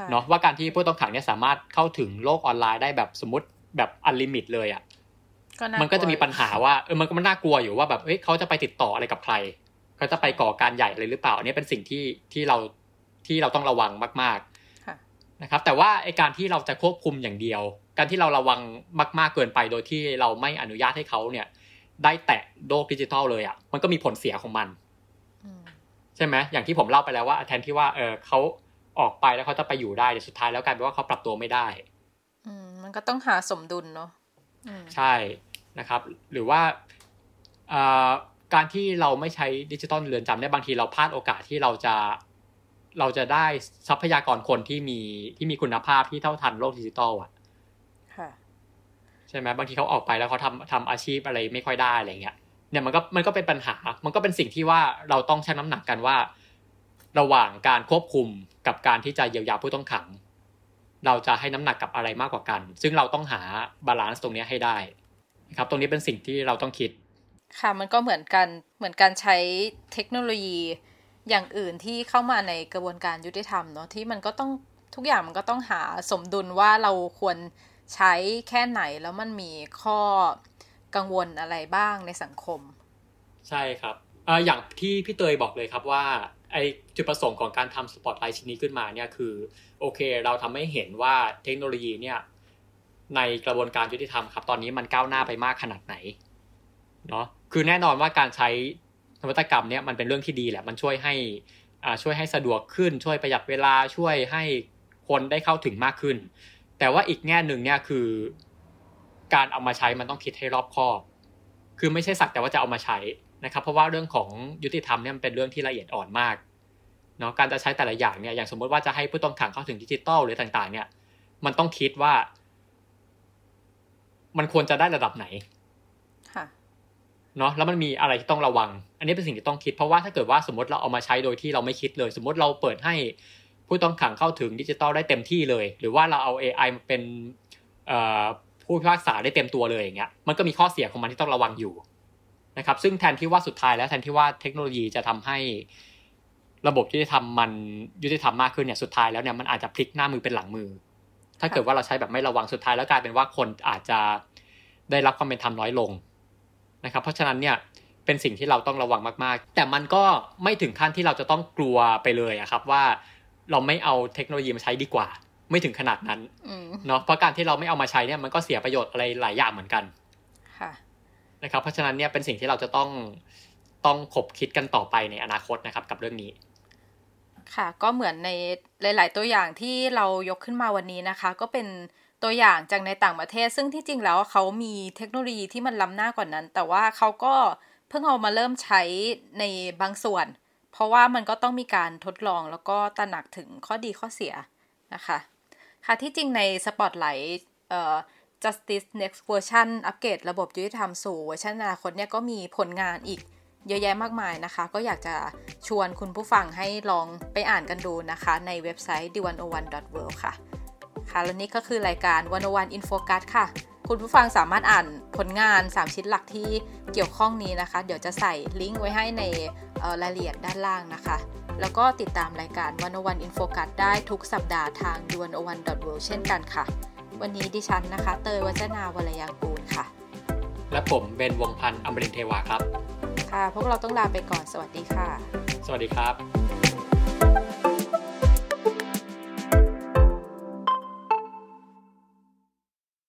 เนาะว่าการที่ผู้ต้องขังเนี่ยสามารถเข้าถึงโลกออนไลน์ได้แบบสมมติ แบบ unlimit เลยอะมันก็จะมีปัญหาว่าเออมันก็มันน่ากลัวอยู่ว่าแบบเฮ้ยเขาจะไปติดต่ออะไรกับใครเขาจะไปก่อการใหญ่อะไรหรือเปล่าอันนี้เป็นสิ่งที่ที่เราที่เราต้องระวังมากๆนะครับ แต่ว่าไอการที่เราจะควบคุมอย่างเดียว การที่เราระวังมาก ๆเกินไปโดยที่เราไม่อนุญาตให้เขาเนี่ย ได้แตะโลกดิจิทัลเลยอะ่ะ มันก็มีผลเสียของมันใช่ไหมอย่างที่ผมเล่าไปแล้วว่าแทนที่ว่าเออเขาออกไปแล้วเขาจะไปอยู่ได้แต่สุดท้ายแล้วกลายเป็นว่าเขาปรับตัวไม่ได้อื มมันก็ต้องหาสมดุลเนาะใช่นะครับ หรือว่าการที่เราไม่ใช้ดิจิตอลเรือนจำเนี่ยบางทีเราพลาดโอกาสที่เราจะเราจะได้ทรัพยากรคนที่มีที่มีคุณภาพที่เท่าทันโลกดิจิตอลอะใช่ไหมบางทีเขาออกไปแล้วเขาทำทำอาชีพอะไรไม่ค่อยได้อะไรเงี้ยเนี่ยมันก็มันก็เป็นปัญหา มันก็เป็นสิ่งที่ว่าเราต้องชั่งน้ำหนักกันว่า ระหว่างการควบคุมกับการที่จะเยียวยาผู้ต้องขัง เราจะให้น้ำหนักกับอะไรมากกว่ากัน ซึ่งเราต้องหาbalance ตรงนี้ให้ได้นะครับ ตรงนี้เป็นสิ่งที่เราต้องคิด ค่ะมันก็เหมือนกันเหมือนการใช้เทคโนโลยีอย่างอื่นที่เข้ามาในกระบวนการยุติธรรมเนาะที่มันก็ต้องทุกอย่างมันก็ต้องหาสมดุลว่าเราควรใช้แค่ไหนแล้วมันมีข้อกังวลอะไรบ้างในสังคม ใช่ครับอย่างที่พี่เตยบอกเลยครับว่าไอจุดประสงค์ของการทำสปอตไลท์ชิ้นนี้ขึ้นมาเนี่ยคือ โอเค เราทำให้เห็นว่าเทคโนโลยีเนี่ย ในกระบวนการยุติธรรมครับ ตอนนี้มันก้าวหน้าไปมากขนาดไหนเนาะคือแน่นอนว่าการใช้นวัตกรรมเนี่ยมันเป็นเรื่องที่ดีแหละมันช่วยให้อ่าช่วยให้สะดวกขึ้น ช่วยประหยัดเวลาช่วยให้คนได้เข้าถึงมากขึ้น แต่ว่าอีกแง่หนึ่งเนี่ยคือ การเอามาใช้มันต้องคิดให้รอบคอบ คือไม่ใช่สักแต่ว่าจะเอามาใช้นะครับ เพราะว่าเรื่องของยุติธรรมเนี่ยมันเป็นเรื่องที่ละเอียดอ่อนมาก เนาะการจะใช้แต่ละอย่างเนี่ยอย่างสมมติว่าจะให้ผู้ต้องขังเข้าถึงดิจิตอลหรือต่างๆ เนี่ย มันต้องคิดว่า มันควรจะได้ระดับไหนเนาะแล้วมันมีอะไรที่ต้องระวัง อันนี้เป็นสิ่งที่ต้องคิดเพราะว่าถ้าเกิดว่าสมมติเราเอามาใช้โดยที่เราไม่คิดเลย สมมติเราเปิดให้ผู้ต้องขังเข้าถึงดิจิตอลได้เต็มที่เลย หรือว่าเราเอา AI มาเป็นผู้พิพากษาได้เต็มตัวเลยอย่างเงี้ยมันก็มีข้อเสียของมันที่ต้องระวังอยู่นะครับ ซึ่งแทนที่ว่าสุดท้ายแล้วแทนที่ว่าเทคโนโลยีจะทำให้ ระบบยุติธรรมมันยุติธรรมมากขึ้นเนี่ยสุดท้ายแล้วเนี่ยมันอาจจะพลิกหน้ามือเป็นหลังมือ ถ้าเกิดว่าเราใช้แบบไม่ระวังสุดท้ายแล้วกลายเป็นว่าคนอาจจะได้รับความเป็นธรรมน้อยลงนะครับ เพราะฉะนั้นเนี่ยเป็นสิ่งที่เราต้องระวังมากๆ แต่มันก็ไม่ถึงขั้นที่เราจะต้องกลัวไปเลยอะครับว่าเราไม่เอาเทคโนโลยีมาใช้ดีกว่า ไม่ถึงขนาดนั้นเนาะเพราะการที่เราไม่เอามาใช้เนี่ยมันก็เสียประโยชน์อะไรหลายอย่างเหมือนกันนะครับเพราะฉะนั้นเนี่ยเป็นสิ่งที่เราจะต้องต้องขบคิดกันต่อไปในอนาคตนะครับ กับเรื่องนี้ ค่ะ ก็เหมือนในหลาย ๆ ตัวอย่างที่เรายกขึ้นมาวันนี้นะคะ ก็เป็นตัวอย่างจากในต่างประเทศ ซึ่งที่จริงแล้วเขามีเทคโนโลยีที่มันล้ำหน้ากว่านนั้น แต่ว่าเขาก็เพิ่งเอามาเริ่มใช้ในบางส่วน เพราะว่ามันก็ต้องมีการทดลองแล้วก็ตระหนักถึงข้อดีข้อเสียนะคะ ค่ะที่จริงในสปอตไลท์เอ่อ Justice Next Version อัปเกรดระบบยุติธรรมสู่เวอร์ชันอนาคตเนี่ยก็มีผลงานอีก เยอะแยะมากมายนะคะ ก็อยากจะชวนคุณผู้ฟังให้ลองไปอ่านกันดูนะคะ ในเว็บไซต์ d101.world ค่ะ ค่ะ และนี่ก็คือรายการ101 In Focus ค่ะ คุณผู้ฟังสามารถอ่านผลงาน 3 ชิ้นหลักที่เกี่ยวข้องนี้นะคะ เดี๋ยวจะใส่ลิงก์ไว้ให้ในรายละเอียดด้านล่างนะคะ แล้วก็ติดตามรายการ101 In Focus ได้ทุกสัปดาห์ทาง d101.world เช่นกันค่ะ วันนี้ดิฉันนะคะ เตยวัจนาวรยางกูลค่ะ และผมเบนวงพันธ์อมรินเทวาครับ ค่ะ พวกเราต้องลาไปก่อนสวัสดีค่ะ สวัสดีครับ